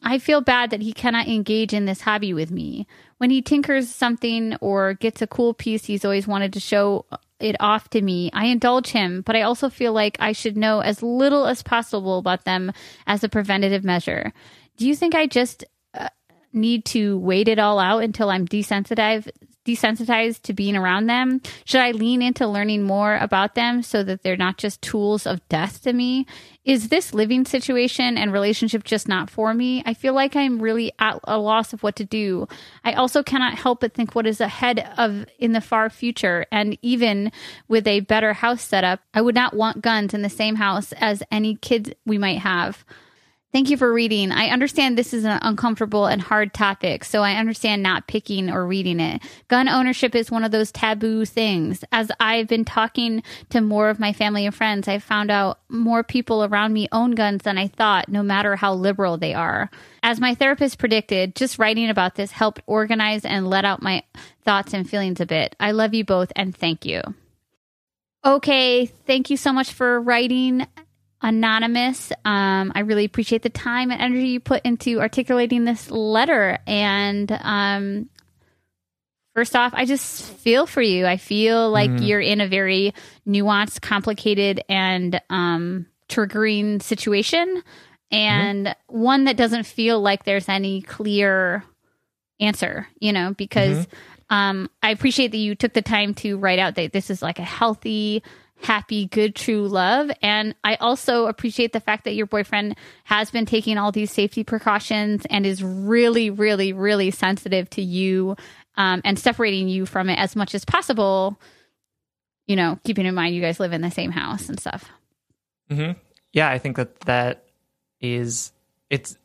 I feel bad that he cannot engage in this hobby with me. When he tinkers something or gets a cool piece he's always wanted to show it off to me, I indulge him, but I also feel like I should know as little as possible about them as a preventative measure. Do you think I just uh, need to wait it all out until I'm desensitized desensitized to being around them? Should I lean into learning more about them so that they're not just tools of death to me? Is this living situation and relationship just not for me? I feel like I'm really at a loss of what to do. I also cannot help but think what is ahead of in the far future. And even with a better house setup, I would not want guns in the same house as any kids we might have. Thank you for reading. I understand this is an uncomfortable and hard topic, so I understand not picking or reading it. Gun ownership is one of those taboo things. As I've been talking to more of my family and friends, I've found out more people around me own guns than I thought, no matter how liberal they are. As my therapist predicted, just writing about this helped organize and let out my thoughts and feelings a bit. I love you both and thank you. Okay, thank you so much for writing anonymous. Um, I really appreciate the time and energy you put into articulating this letter. And um, first off, I just feel for you. I feel like Mhm. you're in a very nuanced, complicated, and um, triggering situation, and one that doesn't feel like there's any clear answer. You know, because. Um, I appreciate that you took the time to write out that this is like a healthy, happy, good, true love. And I also appreciate the fact that your boyfriend has been taking all these safety precautions and is really, really, really sensitive to you um, and separating you from it as much as possible. You know, keeping in mind you guys live in the same house and stuff. hmm Yeah, I think that that is it's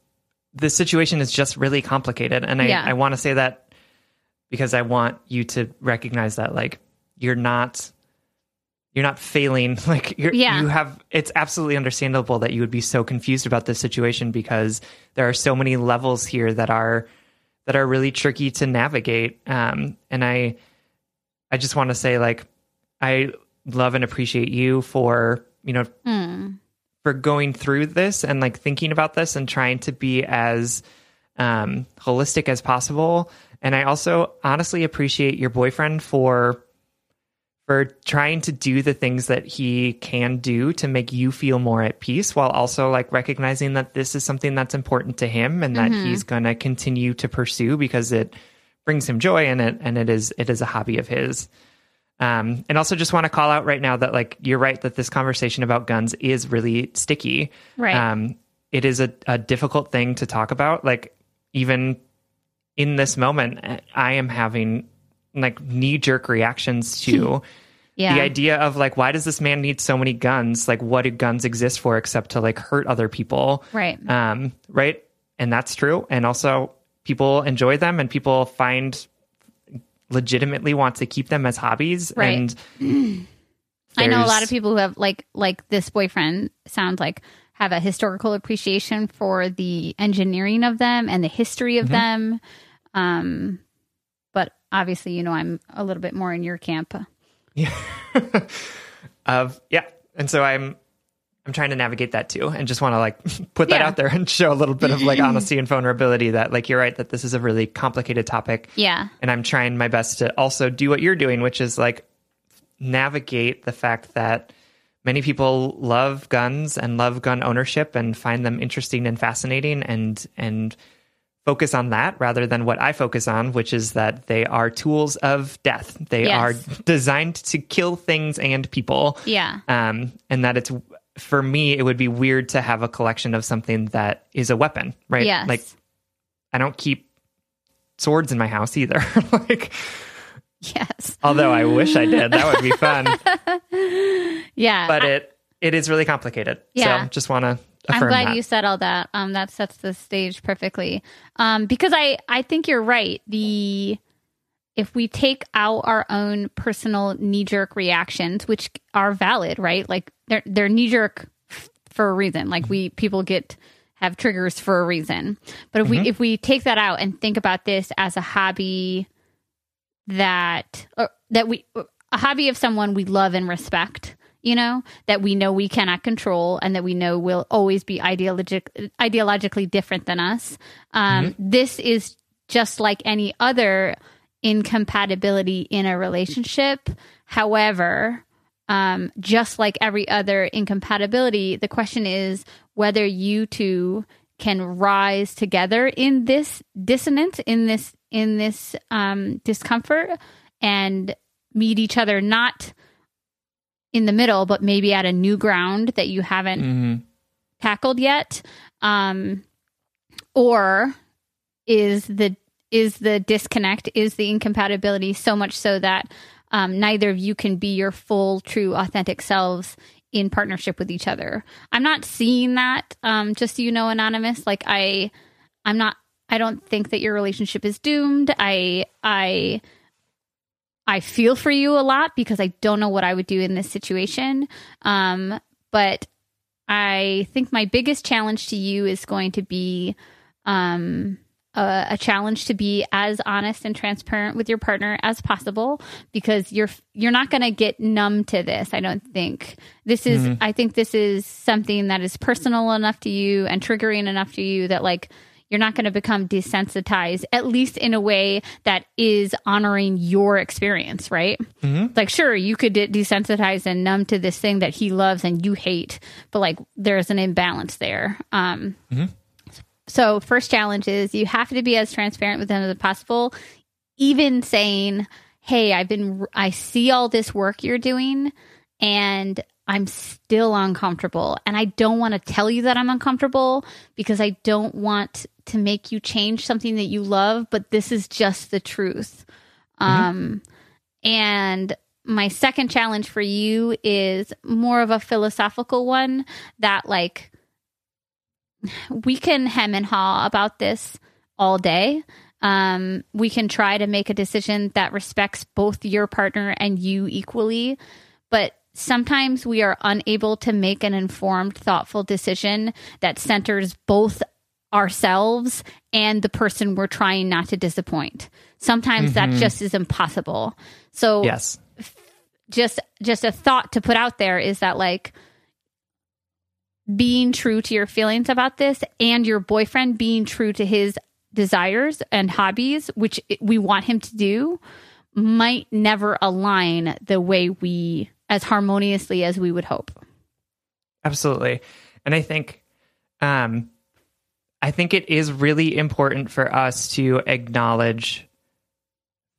the situation is just really complicated, and I, Yeah. I want to say that because I want you to recognize that like you're not you're not failing like you're Yeah. you have it's absolutely understandable that you would be so confused about this situation because there are so many levels here that are that are really tricky to navigate um and i i just want to say like i love and appreciate you for you know Hmm. for going through this and like thinking about this and trying to be as um, holistic as possible. And I also honestly appreciate your boyfriend for for trying to do the things that he can do to make you feel more at peace while also like recognizing that this is something that's important to him and that he's going to continue to pursue because it brings him joy and it and it is it is a hobby of his. Um, and also just want to call out right now that like you're right that this conversation about guns is really sticky. Right. Um, it is a, a difficult thing to talk about. Like even in this moment, I am having like knee jerk reactions to Yeah. the idea of like why does this man need so many guns? Like what do guns exist for except to like hurt other people? right. um, right? And that's true. And also, people enjoy them, and people find legitimately want to keep them as hobbies. Right. And I know a lot of people who have like like this boyfriend sounds like have a historical appreciation for the engineering of them and the history Mm-hmm. of them. Um, obviously, you know, I'm a little bit more in your camp. Yeah. of yeah, and so I'm I'm trying to navigate that too, and just want to like put that Yeah. out there and show a little bit of like honesty and vulnerability that like you're right that this is a really complicated topic. Yeah. and I'm trying my best to also do what you're doing, which is like navigate the fact that many people love guns and love gun ownership and find them interesting and fascinating and and focus on that rather than what I focus on, which is that they are tools of death. They Yes. are designed to kill things and people. Yeah. Um, and that it's for me, it would be weird to have a collection of something that is a weapon, right? Yes. Like I don't keep swords in my house either. like yes. although I wish I did. That would be fun. Yeah. But it it is really complicated. Yeah. So just want to I'm glad that. you said all that. Um, that sets the stage perfectly. Um, because I, I think you're right. The if we take out our own personal knee jerk reactions, which are valid, right? Like they're they're knee jerk f- for a reason. Like we people get have triggers for a reason. But if we if we take that out and think about this as a hobby that or that we a hobby of someone we love and respect you know that we know we cannot control and that we know will always be ideologic ideologically different than us. Um, this is just like any other incompatibility in a relationship. However um, just like every other incompatibility the question is whether you two can rise together in this dissonance in this in this um, discomfort and meet each other not in the middle but maybe at a new ground that you haven't Mhm. tackled yet. Um or is the is the disconnect is the incompatibility so much so that um, neither of you can be your full true authentic selves in partnership with each other? I'm not seeing that um just so you know anonymous. Like i i'm not i don't think that your relationship is doomed. I i I feel for you a lot because I don't know what I would do in this situation. Um, but I think my biggest challenge to you is going to be um, a, a challenge to be as honest and transparent with your partner as possible because you're you're not going to get numb to this. I don't think this is. I think this is something that is personal enough to you and triggering enough to you that like you're not going to become desensitized, at least in a way that is honoring your experience, right? Like, sure, you could de- desensitize and numb to this thing that he loves and you hate, but like there's an imbalance there. Um, So, first challenge is you have to be as transparent with them as possible, even saying, Hey, I've been, I see all this work you're doing and I'm still uncomfortable. And I don't want to tell you that I'm uncomfortable because I don't want to make you change something that you love, but this is just the truth. Um, and my second challenge for you is more of a philosophical one that, like, we can hem and haw about this all day. Um, we can try to make a decision that respects both your partner and you equally, but sometimes we are unable to make an informed, thoughtful decision that centers both ourselves and the person we're trying not to disappoint. Sometimes that mm-hmm. just is impossible. So Yes. just just a thought to put out there is that like being true to your feelings about this and your boyfriend being true to his desires and hobbies which we want him to do might never align the way we as harmoniously as we would hope Absolutely. And I think um I think it is really important for us to acknowledge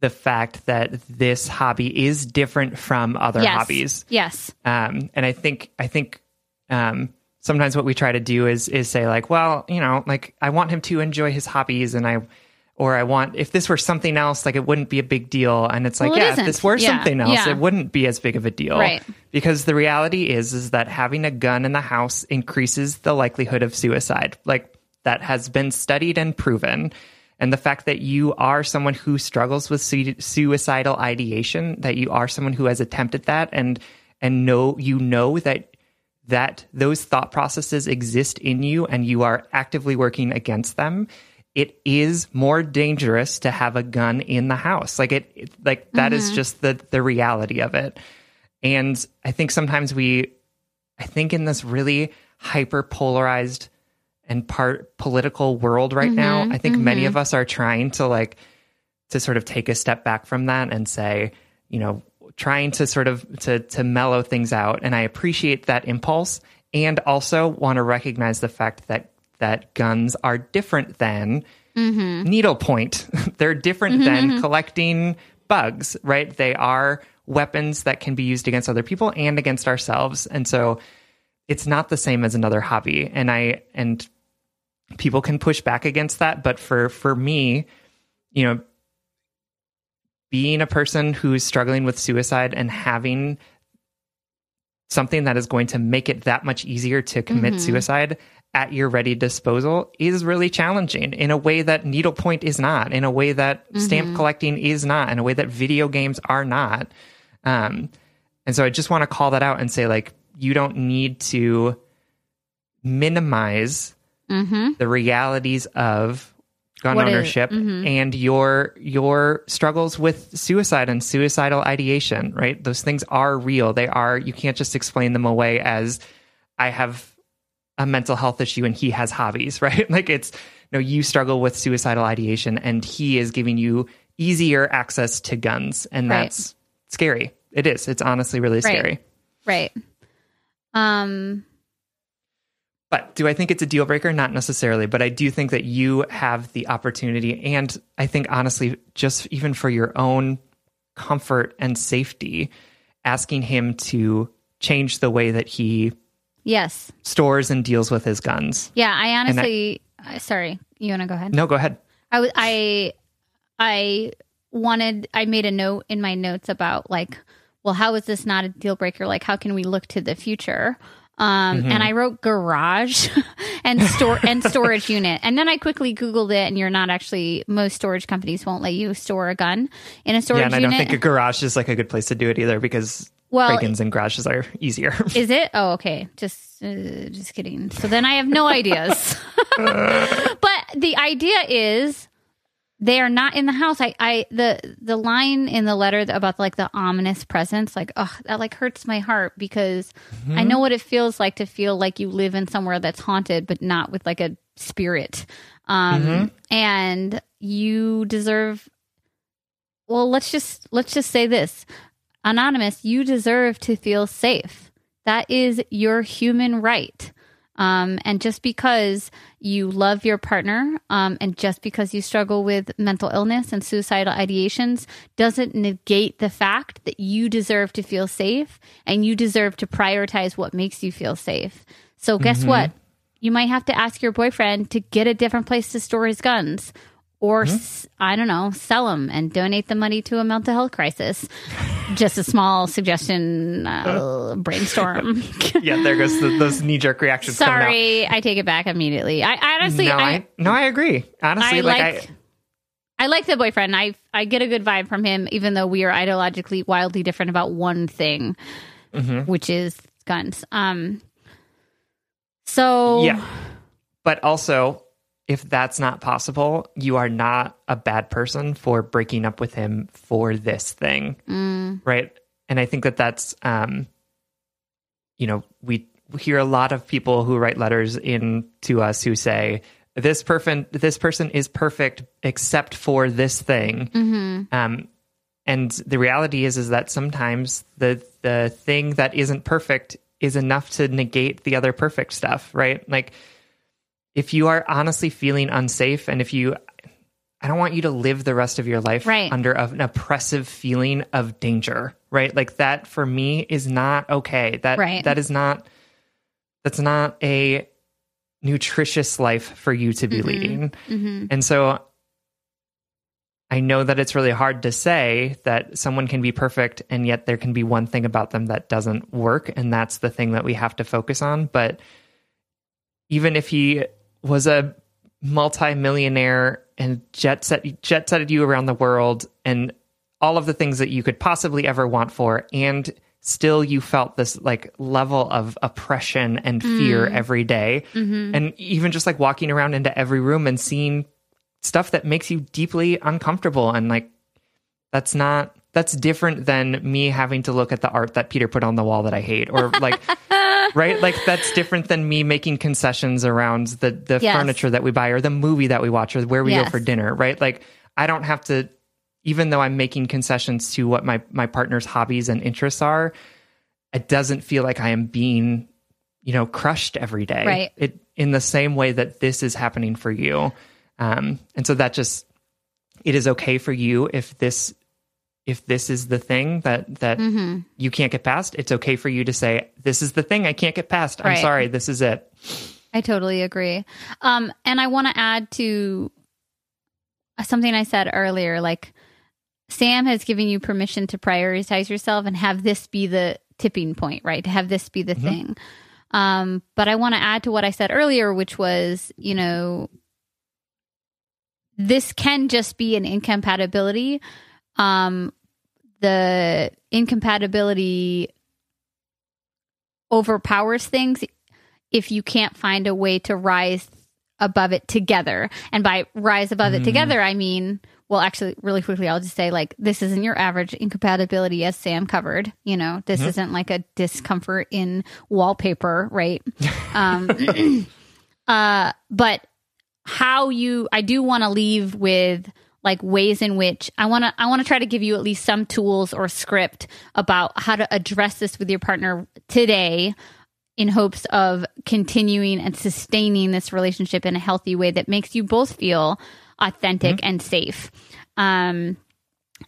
the fact that this hobby is different from other yes hobbies. yes Um and I think I think um sometimes what we try to do is is say like, well, you know, like I want him to enjoy his hobbies and I or I want if this were something else, like it wouldn't be a big deal. And it's like, Well, it yeah, if this were Yeah, something else, yeah. it wouldn't be as big of a deal. Right. Because the reality is is that having a gun in the house increases the likelihood of suicide. Like that has been studied and proven. And the fact that you are someone who struggles with su- suicidal ideation, that you are someone who has attempted that and and know you know that that those thought processes exist in you and you are actively working against them it is more dangerous to have a gun in the house. Like it, it- like that is mm-hmm. just the the reality of it. And i think sometimes we I think in this really hyper polarized and part political world right now, mm-hmm. I think many mm-hmm. of us are trying to like to sort of take a step back from that and say, you know, trying to sort of to to mellow things out. And I appreciate that impulse and also want to recognize the fact that that guns are different than mm-hmm. needlepoint. They're different mm-hmm, than mm-hmm. collecting bugs, right? They are weapons that can be used against other people and against ourselves. And so it's not the same as another hobby. And I and people can push back against that, but for for me, you know, being a person who's struggling with suicide and having something that is going to make it that much easier to commit suicide at your ready disposal is really challenging in a way that needlepoint is not, in a way that mm-hmm. stamp collecting is not, in a way that video games are not. Um, and so I just want to call that out and say, like, you don't need to minimize mm-hmm. the realities of gun What is- ownership mm-hmm. and your your struggles with suicide and suicidal ideation right? Those things are real. They are you can't just explain them away as i have a mental health issue and he has hobbies right like it's you know you struggle with suicidal ideation and he is giving you easier access to guns and Right. that's scary it is it's honestly really scary Right. Um But do I think it's a deal breaker? Not necessarily, but I do think that you have the opportunity. And I think, honestly, just even for your own comfort and safety, asking him to change the way that he yes. stores and deals with his guns. Yeah, I honestly uh, sorry. You want to go ahead? No, go ahead. I was I I wanted I made a note in my notes about like, well, how is this not a deal breaker? Like, how can we look to the future? Um, and I wrote garage and store and storage unit, and then I quickly Googled it, and you're not actually most storage companies won't let you store a gun in a storage unit. Yeah, and I don't think a garage is like a good place to do it either because Well, break-ins and garages are easier. Is it? Oh, okay. Just, uh, just kidding. So then I have no ideas. but the idea is they are not in the house. I, I, the, the line in the letter about like the ominous presence, like, oh, that like hurts my heart because I know what it feels like to feel like you live in somewhere that's haunted, but not with like a spirit. Um, and you deserve. Well, let's just let's just say this anonymous, you deserve to feel safe. That is your human right. Um, and just because you love your partner um, and just because you struggle with mental illness and suicidal ideations doesn't negate the fact that you deserve to feel safe and you deserve to prioritize what makes you feel safe. So, guess what? You might have to ask your boyfriend to get a different place to store his guns or s I don't know, sell them and donate the money to a mental health crisis. Just a small suggestion, uh, brainstorm. yeah, there goes the, those knee-jerk reactions coming out. Sorry, I take it back immediately. I I honestly, No, I, I, no, I agree. Honestly, I like, like, I, like the boyfriend. I I get a good vibe from him, even though we are ideologically wildly different about one thing, Mm-hmm. which is guns. Um. So Yeah. But also, if that's not possible, you are not a bad person for breaking up with him for this thing. Right. And I think that that's, um, you know, we hear a lot of people who write letters in to us who say, this person, this person is perfect except for this thing. Um, and the reality is, is that sometimes the the thing that isn't perfect is enough to negate the other perfect stuff, right? Like, if you are honestly feeling unsafe, and if you, I don't want you to live the rest of your life Right. under an oppressive feeling of danger, right? Like that for me is not okay. That Right. that is not that's not a nutritious life for you to be leading. mhm. And so I know that it's really hard to say that someone can be perfect and yet there can be one thing about them that doesn't work and that's the thing that we have to focus on, but even if he was a multi-millionaire and jet set jet setted you around the world and all of the things that you could possibly ever want for. And still you felt this like level of oppression and fear mm. every day. Mm-hmm. and even just like walking around into every room and seeing stuff that makes you deeply uncomfortable and like that's not that's different than me having to look at the art that Peter put on the wall that I hate or like right? Like that's different than me making concessions around the the Yes. furniture that we buy or the movie that we watch or where we go for dinner, right? Like I don't have to even though I'm making concessions to what my my partner's hobbies and interests are, it doesn't feel like I am being, you know, crushed every day. Right. It in the same way that this is happening for you. Um and so that just it is okay for you if this if this is the thing that that Mm-hmm. you can't get past, it's okay for you to say, This is the thing I can't get past. I'm Right. sorry, this is it. I totally agree. Um, and I want to add to something I said earlier. Like, Sam has given you permission to prioritize yourself and have this be the tipping point, right? To have this be the thing. Um, but I want to add to what I said earlier, which was, you know, this can just be an incompatibility. Um, the incompatibility overpowers things if you can't find a way to rise above it together. And by rise above it together, I mean, well, actually, really quickly, I'll just say like this isn't your average incompatibility, as Sam covered. You know, this isn't like a discomfort in wallpaper, right? um, uh, but how you, I do want to leave with like ways in which I want to I want to try to give you at least some tools or script about how to address this with your partner today in hopes of continuing and sustaining this relationship in a healthy way that makes you both feel authentic and safe. Um,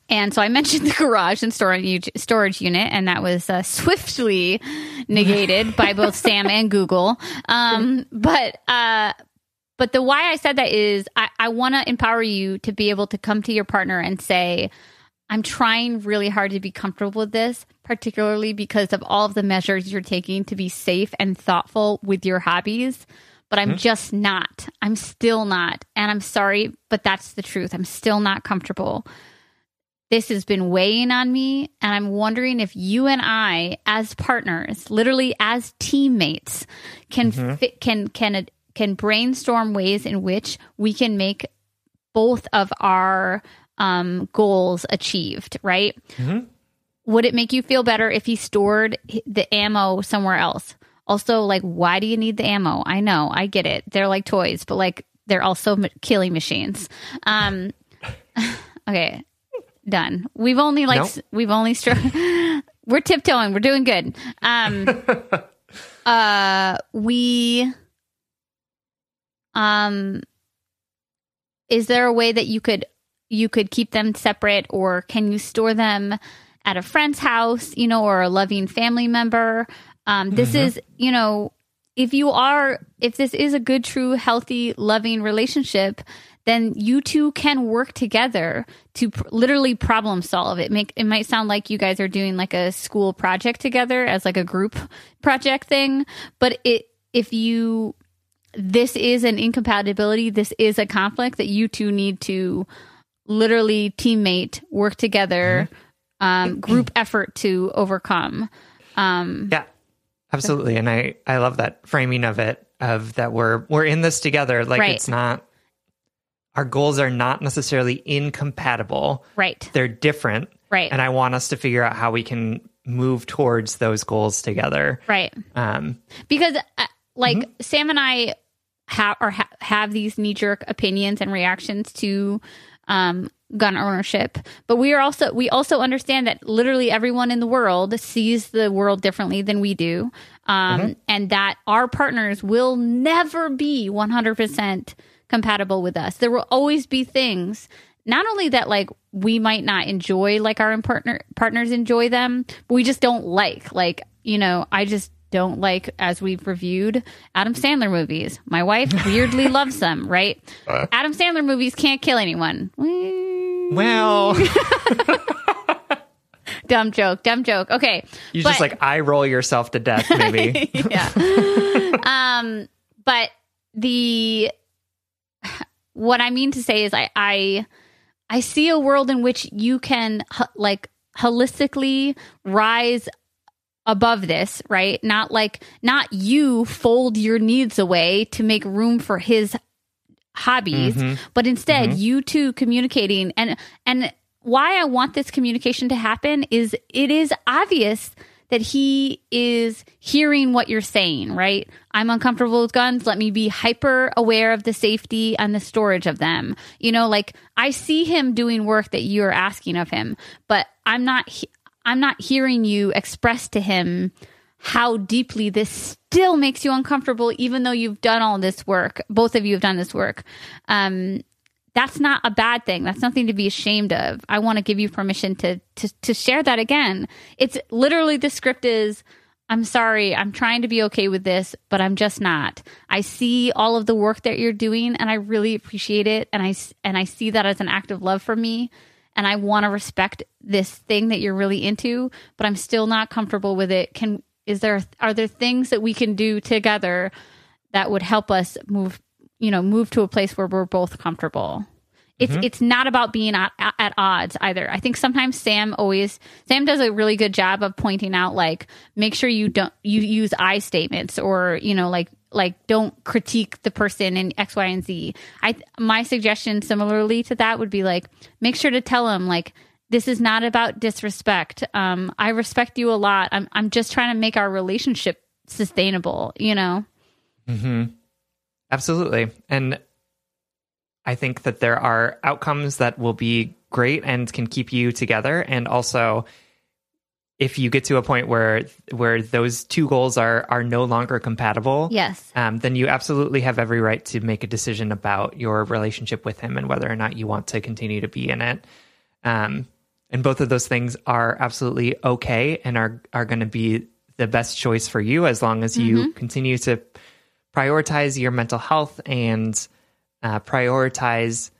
and so I mentioned the garage and storage storage unit, and that was uh, swiftly negated by both Sam and Google. Um, but uh, but the why I said that is I, I want to empower you to be able to come to your partner and say, I'm trying really hard to be comfortable with this, particularly because of all of the measures you're taking to be safe and thoughtful with your hobbies. But I'm hmm? just not. I'm still not. And I'm sorry, but that's the truth. I'm still not comfortable. This has been weighing on me. And I'm wondering if you and I, as partners, literally as teammates, can mm-hmm. fit, can, can, can brainstorm ways in which we can make both of our um, goals achieved, right? Would it make you feel better if he stored the ammo somewhere else? Also, like, why do you need the ammo? I know, I get it. They're like toys, but like, they're also killing machines. Um, okay, done. We've only like, Nope. we've only struck. we're tiptoeing. We're doing good. Um, uh, we, um, is there a way that you could you could keep them separate or can you store them at a friend's house you know or a loving family member? Um, this is you know if you are if this is a good true healthy loving relationship then you two can work together to pr- literally problem solve. It make it might sound like you guys are doing like a school project together as like a group project thing but it if you this is an incompatibility this is a conflict that you two need to literally teammate work together um, group effort to overcome um, Yeah, absolutely. And I I love that framing of it of that we're we're in this together. Like Right. it's not our goals are not necessarily incompatible. right They're different. Right. And I want us to figure out how we can move towards those goals together. right Um because uh, like Mm-hmm. sam and i have or ha- have these knee-jerk opinions and reactions to um, gun ownership. But we are also we also understand that literally everyone in the world sees the world differently than we do. Um, Mm-hmm. and that our partners will never be 100% compatible with us. There will always be things not only that like we might not enjoy like our partner partners enjoy them but we just don't like like you know i just don't like as we've reviewed adam sandler movies. My wife weirdly loves them right? Adam sandler movies can't kill anyone. Well, dumb joke dumb joke. Okay you But- just like eye roll yourself to death maybe. yeah. um, but the what I mean to say is I I I see a world in which you can like holistically rise above this, right? Not like not you fold your needs away to make room for his hobbies, mm-hmm. but instead mm-hmm. you two communicating and and why I want this communication to happen is it is obvious that he is hearing what you're saying, right? I'm uncomfortable with guns. Let me be hyper aware of the safety and the storage of them. You know, like I see him doing work that you're asking of him, but I'm not I'm not hearing you express to him how deeply this still makes you uncomfortable even though you've done all this work. Both of you have done this work. Um that's not a bad thing. That's nothing to be ashamed of. I want to give you permission to to to share that again. It's literally the script is I'm sorry. I'm trying to be okay with this, but I'm just not. I see all of the work that you're doing and I really appreciate it and I and I see that as an act of love for me and I want to respect this thing that you're really into, but I'm still not comfortable with it. Can is there are there things that we can do together that would help us move you know move to a place where we're both comfortable it's mm-hmm. it's not about being at, at odds either i think sometimes sam always sam does a really good job of pointing out like make sure you don't you use i statements or you know like like don't critique the person in x y and z. I my suggestion similarly to that would be like make sure to tell them like this is not about disrespect. Um i respect you a lot. I'm i'm just trying to make our relationship sustainable you know? Hmm Absolutely. And I think that there are outcomes that will be great and can keep you together. And also, if you get to a point where where those two goals are are no longer compatible, yes, um, then you absolutely have every right to make a decision about your relationship with him and whether or not you want to continue to be in it. Um, and both of those things are absolutely okay and are are going to be the best choice for you as long as you mm-hmm. continue to prioritize your mental health and uh, prioritize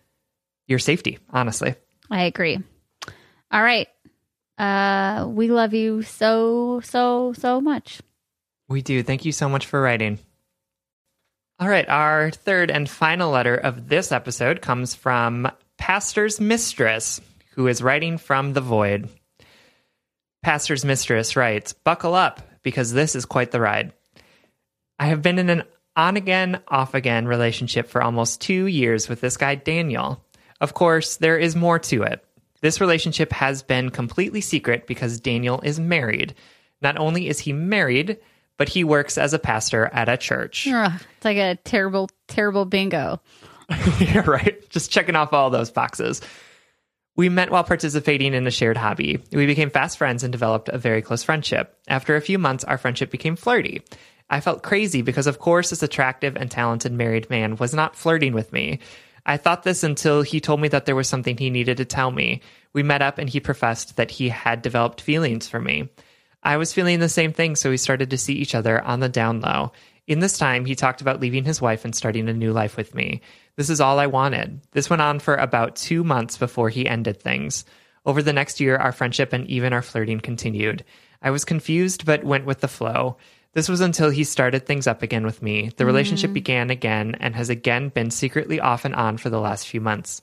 your safety, honestly. I agree. All right. Uh, we love you so, so, so much. We do. Thank you so much for writing. All right. Our third and final letter of this episode comes from Pastor's Mistress, who is writing from the void. Pastor's Mistress writes Buckle up, because this is quite the ride. I have been in an on again, off again relationship for almost two years with this guy, Daniel. Of course, there is more to it. This relationship has been completely secret because Daniel is married. Not only is he married, but he works as a pastor at a church. Ugh, it's like a terrible, terrible bingo. yeah, right. Just checking off all those boxes. We met while participating in a shared hobby. We became fast friends and developed a very close friendship. After a few months, our friendship became flirty. I felt crazy because, of course, this attractive and talented married man was not flirting with me. I thought this until he told me that there was something he needed to tell me. We met up and he professed that he had developed feelings for me. I was feeling the same thing, so we started to see each other on the down low. In this time, he talked about leaving his wife and starting a new life with me. This is all I wanted. This went on for about two months before he ended things. Over the next year, our friendship and even our flirting continued. I was confused, but went with the flow. This was until he started things up again with me. The relationship mm. began again and has again been secretly off and on for the last few months.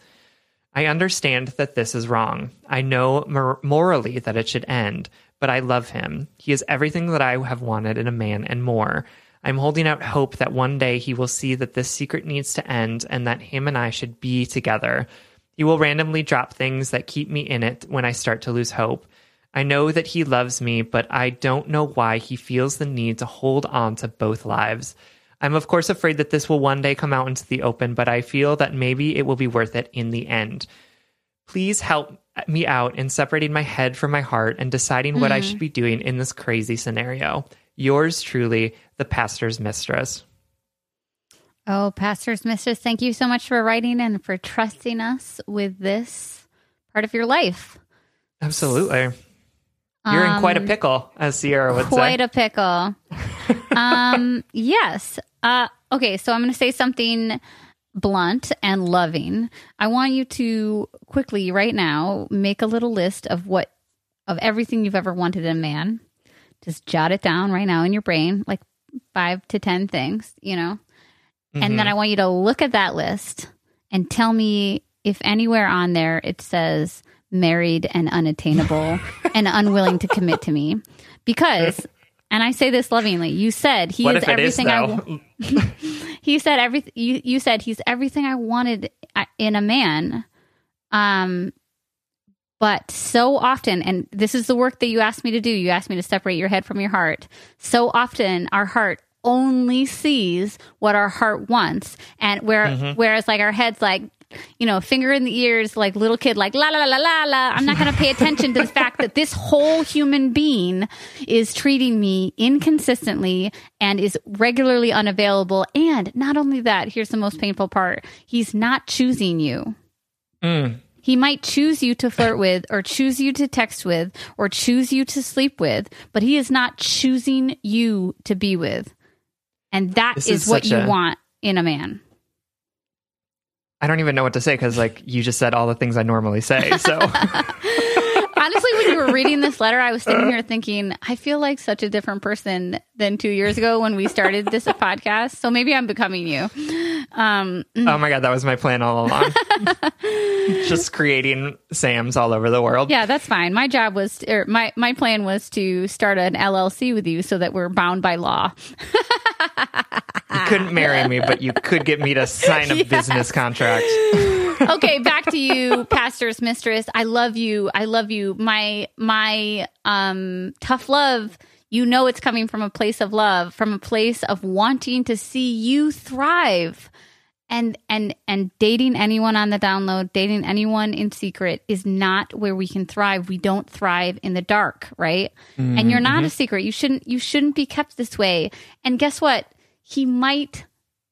I understand that this is wrong. I know mor- morally that it should end, but I love him. He is everything that I have wanted in a man and more. I'm holding out hope that one day he will see that this secret needs to end and that him and I should be together. He will randomly drop things that keep me in it when I start to lose hope. I know that he loves me, but I don't know why he feels the need to hold on to both lives. I'm, of course, afraid that this will one day come out into the open, but I feel that maybe it will be worth it in the end. Please help me out in separating my head from my heart and deciding mm. what I hmm. should be doing in this crazy scenario. Yours truly, the pastor's mistress. Oh, pastor's mistress, thank you so much for writing and for trusting us with this part of your life. Absolutely. You're in quite a um, pickle, as Sierra would quite say. Quite a pickle. um, yes. Uh, okay, so I'm going to say something blunt and loving. I want you to quickly, right now, make a little list of what of everything you've ever wanted in a man. Just jot it down right now in your brain, like five to ten things, you know. Mm-hmm. And then mm-hmm. I want you to look at that list and tell me if anywhere on there it says married and unattainable and unwilling to commit to me because and I say this lovingly. You said he what is everything I. he said everything. You you said he's everything I wanted uh, in a man. Um, But so often, and this is the work that you asked me to do, you asked me to separate your head from your heart. So often, our heart only sees what our heart wants. And where, whereas like our head's like, you know, finger in the ears, like little kid, like la la la la la. I'm not going to pay attention to the fact that this whole human being is treating me inconsistently and is regularly unavailable. And not only that, here's the most painful part: he's not choosing you. Mm. He might choose you to flirt with, or choose you to text with, or choose you to sleep with, but he is not choosing you to be with. And that is, is, is what you a- want in a man. I don't even know what to say because like you just said all the things I normally say. So Honestly, when you were reading this letter, I was sitting here thinking, I feel like such a different person than two years ago when we started this podcast. So maybe I'm becoming you. Um, oh my god, that was my plan all along. just creating Sam's all over the world. yeah, that's fine. My job was, or my my plan was to start an LLC with you so that we're bound by law. You couldn't ah. marry me, but you could get me to sign a business contract. okay, back to you, pastor's mistress. I love you. I love you. My my um tough love. You know it's coming from a place of love, from a place of wanting to see you thrive. And and and dating anyone on the download, dating anyone in secret is not where we can thrive. We don't thrive in the dark, right? And you're mm-hmm, not a mm-hmm. secret. You shouldn't you shouldn't be kept this way. And guess what? He might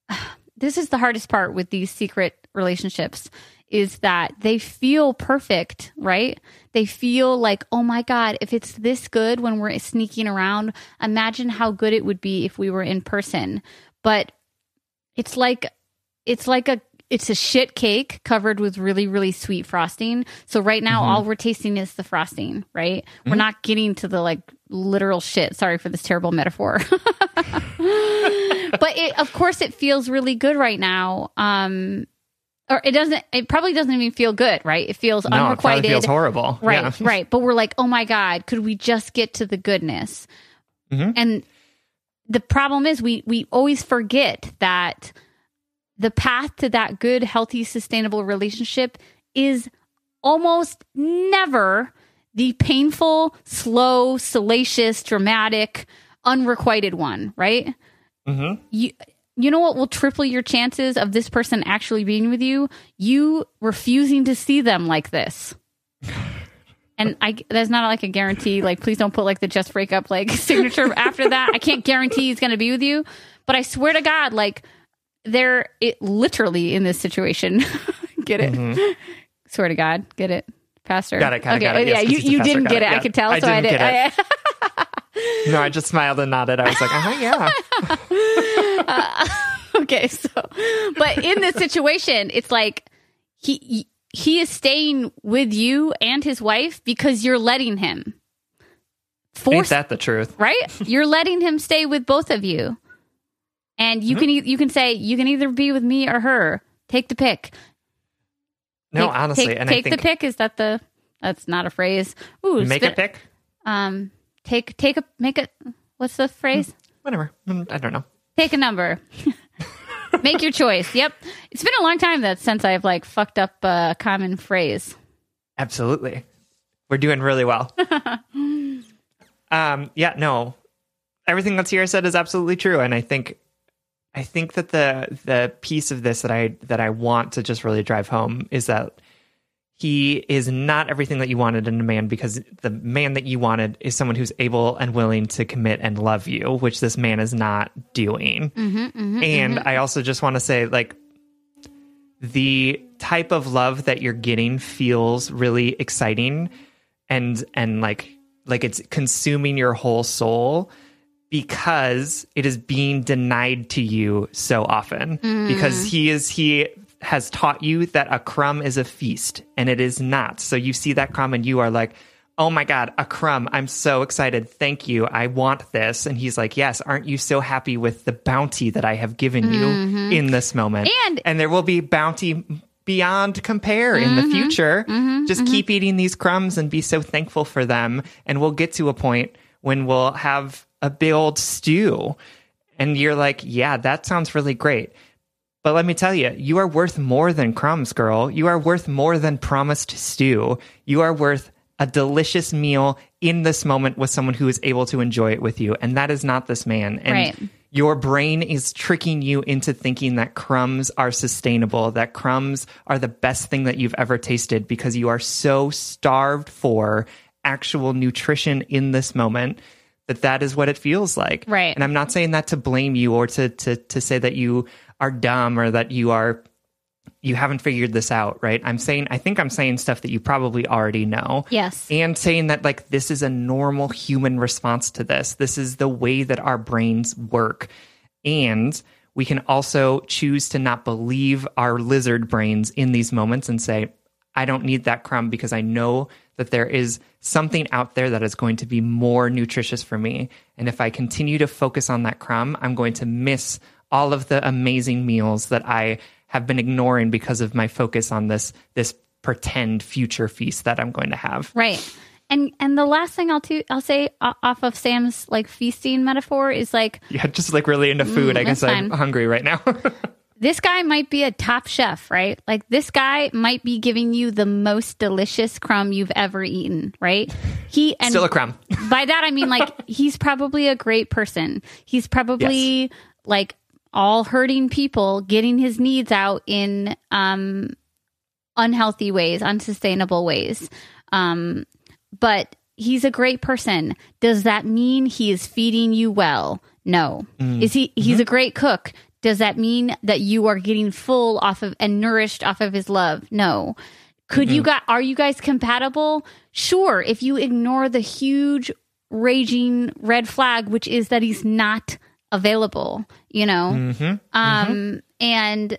this is the hardest part with these secret relationships is that they feel perfect, right? They feel like, oh my God, if it's this good when we're sneaking around, imagine how good it would be if we were in person. But it's like, it's like a, it's a shit cake covered with really, really sweet frosting. So right now, mm-hmm. all we're tasting is the frosting, right? We're mm-hmm. not getting to the like literal shit. Sorry for this terrible metaphor. but it, of course it feels really good right now um or it doesn't it probably doesn't even feel good right it feels No, it unrequited feels horrible. right Yeah. right but we're like oh my god could we just get to the goodness Mhm. and the problem is we we always forget that the path to that good healthy sustainable relationship is almost never the painful slow salacious dramatic unrequited one right Mhm. you you know what will triple your chances of this person actually being with you? You refusing to see them like this. And i there's not like a guarantee. Like please don't put like the just break up like signature after that. I can't guarantee he's going to be with you. But i swear to god like they're it literally in this situation. Get it? Swear to god get it? Pastor. Got it, got it, okay got it. Yes, yeah you, you didn't get it, it, i could tell I so i didn't did. get I, No, I just smiled and nodded. I was like, uh-huh, yeah. okay so but in this situation it's like he he is staying with you and his wife because you're letting him. Ain't force that the truth? right? You're letting him stay with both of you. And you can e- you can say you can either be with me or her. Take the pick. No, Take- honestly, take, and take I think the pick. Is that the that's not a phrase. Ooh, make spit- a pick. um take take a make a what's the phrase Whatever. Mm, I don't know. Take a number. Make your choice. Yep. It's been a long time that since I've like fucked up a common phrase. Absolutely. We're doing really well. um, yeah, no. Everything that Sierra said is absolutely true. And I think I think that the the piece of this that I that I want to just really drive home is that he is not everything that you wanted in a man because the man that you wanted is someone who's able and willing to commit and love you, which this man is not doing. Mm-hmm, mm-hmm, and mm-hmm. I also just want to say, like, the type of love that you're getting feels really exciting and and like like it's consuming your whole soul because it is being denied to you so often. Mm. Because he is he has taught you that a crumb is a feast and it is not. So you see that crumb and you are like oh my god a crumb. I'm so excited. Thank you. I want this. And he's like yes aren't you so happy with the bounty that i have given you mm-hmm. in this moment? And- and there will be bounty beyond compare in the mm-hmm. future. Mm-hmm. Just keep eating these crumbs and be so thankful for them. And we'll get to a point when we'll have a big old stew. And you're like yeah that sounds really great But let me tell you, you are worth more than crumbs, girl. You are worth more than promised stew. You are worth a delicious meal in this moment with someone who is able to enjoy it with you. And that is not this man. And Right. your brain is tricking you into thinking that crumbs are sustainable, that crumbs are the best thing that you've ever tasted because you are so starved for actual nutrition in this moment that that is what it feels like. Right. And I'm not saying that to blame you or to to to say that you are dumb or that you are you haven't figured this out, right? I'm saying I think I'm saying stuff that you probably already know. Yes. And saying that like this is a normal human response to this. This is the way that our brains work. And we can also choose to not believe our lizard brains in these moments and say, I don't need that crumb because I know that there is something out there that is going to be more nutritious for me. And if I continue to focus on that crumb, I'm going to miss all of the amazing meals that I have been ignoring because of my focus on this this pretend future feast that I'm going to have. Right. And and the last thing I'll to, I'll say off of Sam's like feasting metaphor is like Yeah, just like really into food. Mm, I guess I'm fine. hungry right now. this guy might be a top chef, right? Like this guy might be giving you the most delicious crumb you've ever eaten, right? He and Still a crumb. by that I mean like he's probably a great person. He's probably like all hurting people, getting his needs out in um unhealthy ways, unsustainable ways. Um but he's a great person. Does that mean he is feeding you well? No. Is he he's a great cook? Does that mean that you are getting full off of and nourished off of his love? No. Could you got are you guys compatible? Sure, if you ignore the huge raging red flag which is that he's not available, you know. Mm-hmm. Um mm-hmm. and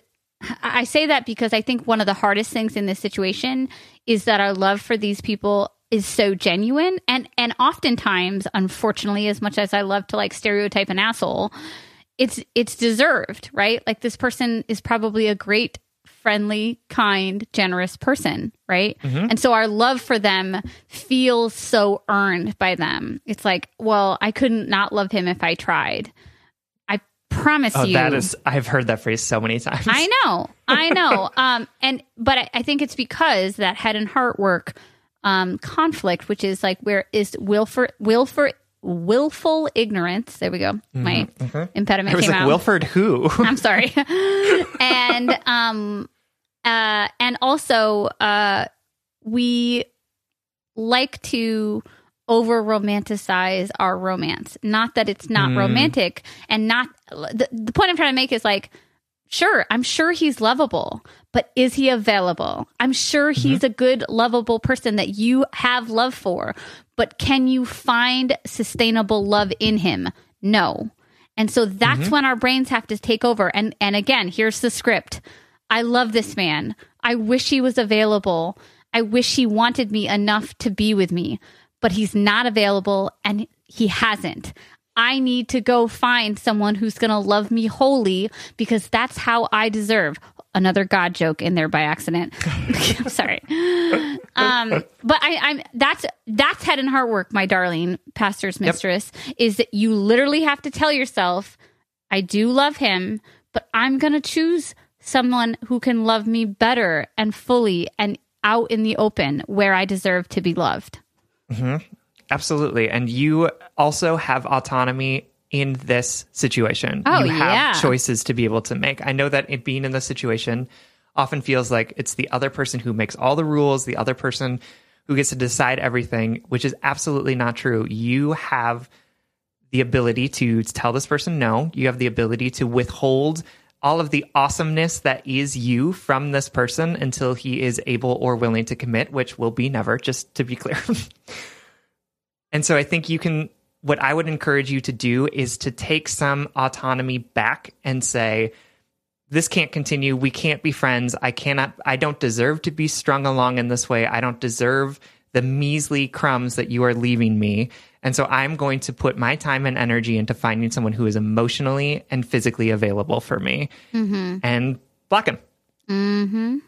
I say that because I think one of the hardest things in this situation is that our love for these people is so genuine. And and oftentimes unfortunately as much as I love to like stereotype an asshole it's it's deserved right? Like this person is probably a great friendly kind generous person right? Mm-hmm. And so our love for them feels so earned by them. It's like well I couldn't not love him if I tried promise oh, you that is I've heard that phrase so many times. I know, I know. Um, and but I, I think it's because that head and heart work um, conflict, which is like where is willful, willful, willful ignorance. There we go. My impediment I was came like, out. Wilford who? I'm sorry. and um, uh, and also uh, we like to over romanticize our romance. Not that it's not hmm. romantic, and not the, the point I'm trying to make is like, sure, I'm sure he's lovable, but is he available? I'm sure mm-hmm. he's a good, lovable person that you have love for, but can you find sustainable love in him? No. And so that's mm-hmm. when our brains have to take over. And and again, here's the script. I love this man. I wish he was available. I wish he wanted me enough to be with me, but he's not available and he hasn't. I need to go find someone who's going to love me wholly because that's how I deserve. Another God joke in there by accident. I'm sorry. Um, but I, I'm that's that's head and heart work, my darling pastor's mistress. Is that you literally have to tell yourself, I do love him, but I'm going to choose someone who can love me better and fully and out in the open where I deserve to be loved. Mm-hmm. Absolutely. And you also have autonomy in this situation. Oh, you have yeah. choices to be able to make. I know that it being in this situation often feels like it's the other person who makes all the rules, the other person who gets to decide everything, which is absolutely not true. You have the ability to tell this person no. You have the ability to withhold all of the awesomeness that is you from this person until he is able or willing to commit, which will be never, just to be clear. And so I think you can, what I would encourage you to do is to take some autonomy back and say, this can't continue. We can't be friends. I cannot, I don't deserve to be strung along in this way. I don't deserve the measly crumbs that you are leaving me. And so I'm going to put my time and energy into finding someone who is emotionally and physically available for me and block him. Mm-hmm.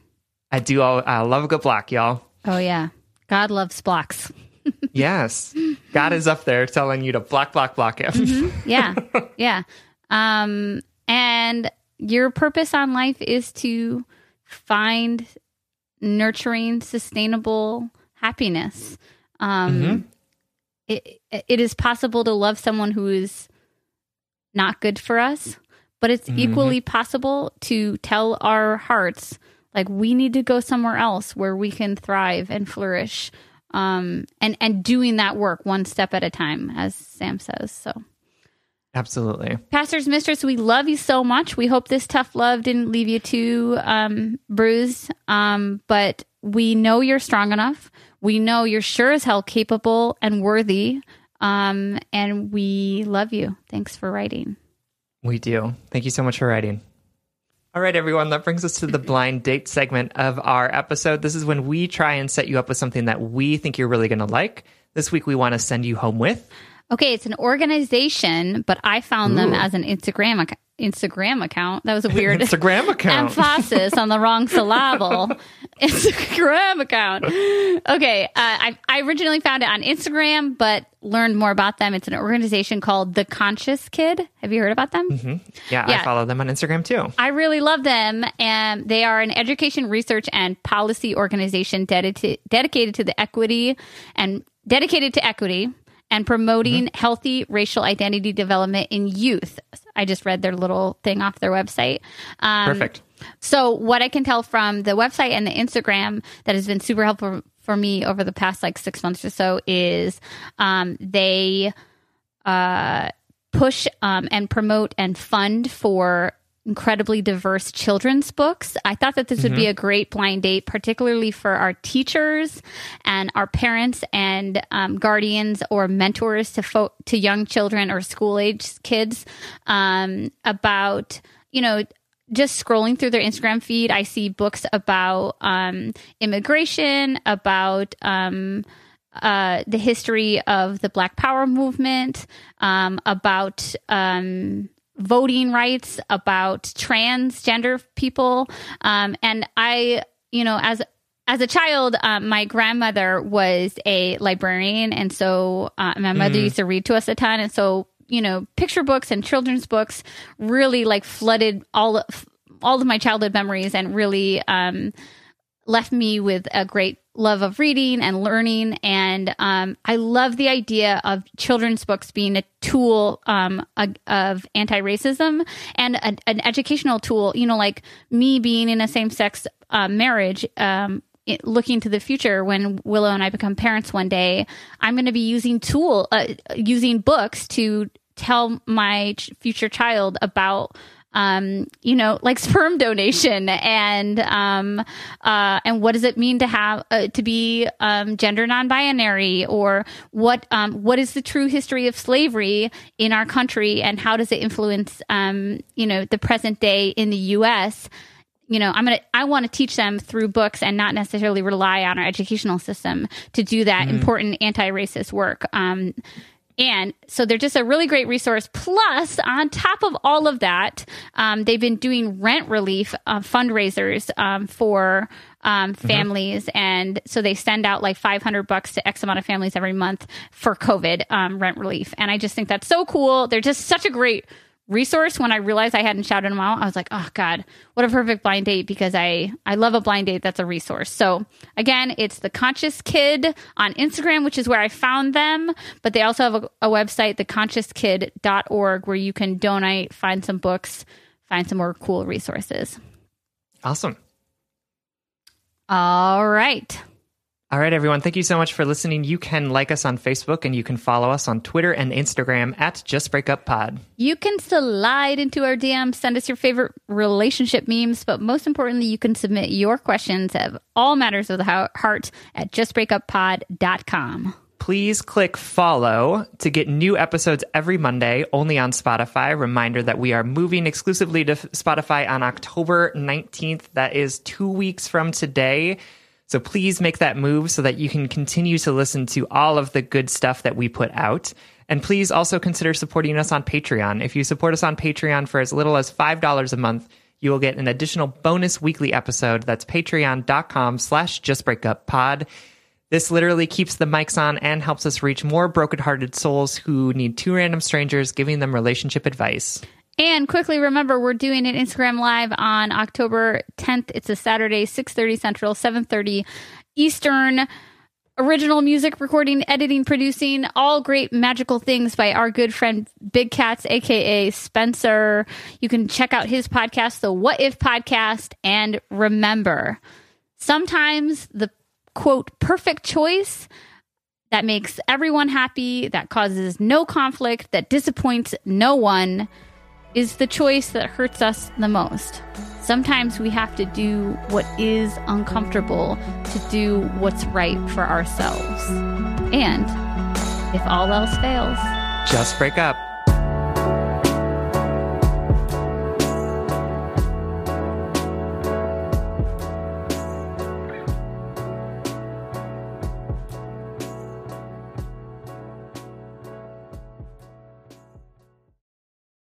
I do all, I love a good block, y'all. Oh yeah. God loves blocks. Yes. God is up there telling you to block, block, block him. yeah yeah um and your purpose on life is to find nurturing, sustainable happiness. Um, it, it is possible to love someone who is not good for us, but it's equally possible to tell our hearts like we need to go somewhere else where we can thrive and flourish. Um, and and doing that work one step at a time, as Sam says. So. Absolutely. Pastors, mistress, we love you so much. We hope this tough love didn't leave you too um, bruised. Um, but we know you're strong enough. We know you're sure as hell capable and worthy. Um, and we love you. Thanks for writing. We do. Thank you so much for writing. All right, everyone, that brings us to the blind date segment of our episode. This is when we try and set you up with something that we think you're really going to like. This week, we want to send you home with. Okay, it's an organization, but I found them as an Instagram ac- Instagram account. That was a weird Instagram account. emphasis on the wrong syllable. Instagram account. Okay, uh, I, I originally found it on Instagram, but learned more about them. It's an organization called The Conscious Kid. Have you heard about them? Yeah, Yeah. I follow them on Instagram too. I really love them, and they are an education, research, and policy organization dedicated dedicated to the equity and dedicated to equity and promoting healthy racial identity development in youth. I just read their little thing off their website. Um, Perfect. so, what I can tell from the website and the Instagram that has been super helpful for me over the past like six months or so is um, they uh, push um, and promote and fund for incredibly diverse children's books. I thought that this would be a great blind date, particularly for our teachers and our parents and um, guardians or mentors to fo- to young children or school age kids um, about you know just scrolling through their Instagram feed, I see books about um, immigration, about um, uh, the history of the Black Power movement, um, about um, voting rights, about transgender people, um, and I, you know, as as a child, um, my grandmother was a librarian, and so uh, my mother used to read to us a ton, and so you know, picture books and children's books really like flooded all of all of my childhood memories and really um, left me with a great love of reading and learning. And um, I love the idea of children's books being a tool um, a- of anti racism and a, an educational tool. You know, like me being in a same sex uh, marriage. Um, it- looking to the future when Willow and I become parents one day, I'm going to be using tool uh, using books to tell my ch- future child about um, you know, like sperm donation and um, uh, and what does it mean to have uh, to be um, gender non-binary, or what um, what is the true history of slavery in our country, and how does it influence um, you know the present day in the U.S. You know, I'm gonna I want to teach them through books and not necessarily rely on our educational system to do that important anti-racist work. And so they're just a really great resource. Plus, on top of all of that, um, they've been doing rent relief uh, fundraisers um, for um, families, and so they send out like 500 bucks to X amount of families every month for COVID um, rent relief. And I just think that's so cool. They're just such a great resource when I realized I hadn't shouted them out. I was like, oh God, what a perfect blind date because I, I love a blind date that's a resource. So again, it's the conscious kid on Instagram, which is where I found them, but they also have a, a website, theconsciouskid.org, where you can donate, find some books, find some more cool resources. Awesome. All right. All right, everyone. Thank you so much for listening. You can like us on Facebook and you can follow us on Twitter and Instagram at Just Break Up Pod. You can slide into our DMs, send us your favorite relationship memes, but most importantly, you can submit your questions of all matters of the heart at justbreakuppod.com. Please click follow to get new episodes every Monday, only on Spotify. Reminder that we are moving exclusively to Spotify on October 19th. That is two weeks from today. So please make that move so that you can continue to listen to all of the good stuff that we put out. And please also consider supporting us on Patreon. If you support us on Patreon for as little as $5 a month, you will get an additional bonus weekly episode. That's patreon.com slash justbreakuppod. This literally keeps the mics on and helps us reach more brokenhearted souls who need two random strangers giving them relationship advice. And quickly remember, we're doing an Instagram live on October 10th. It's a Saturday, 6:30 Central, 7:30 Eastern. Original music recording, editing, producing, all great magical things by our good friend Big Cats, aka Spencer. You can check out his podcast, the What If Podcast. And remember, sometimes the quote perfect choice that makes everyone happy, that causes no conflict, that disappoints no one is the choice that hurts us the most. Sometimes we have to do what is uncomfortable to do what's right for ourselves. And if all else fails, Just break up.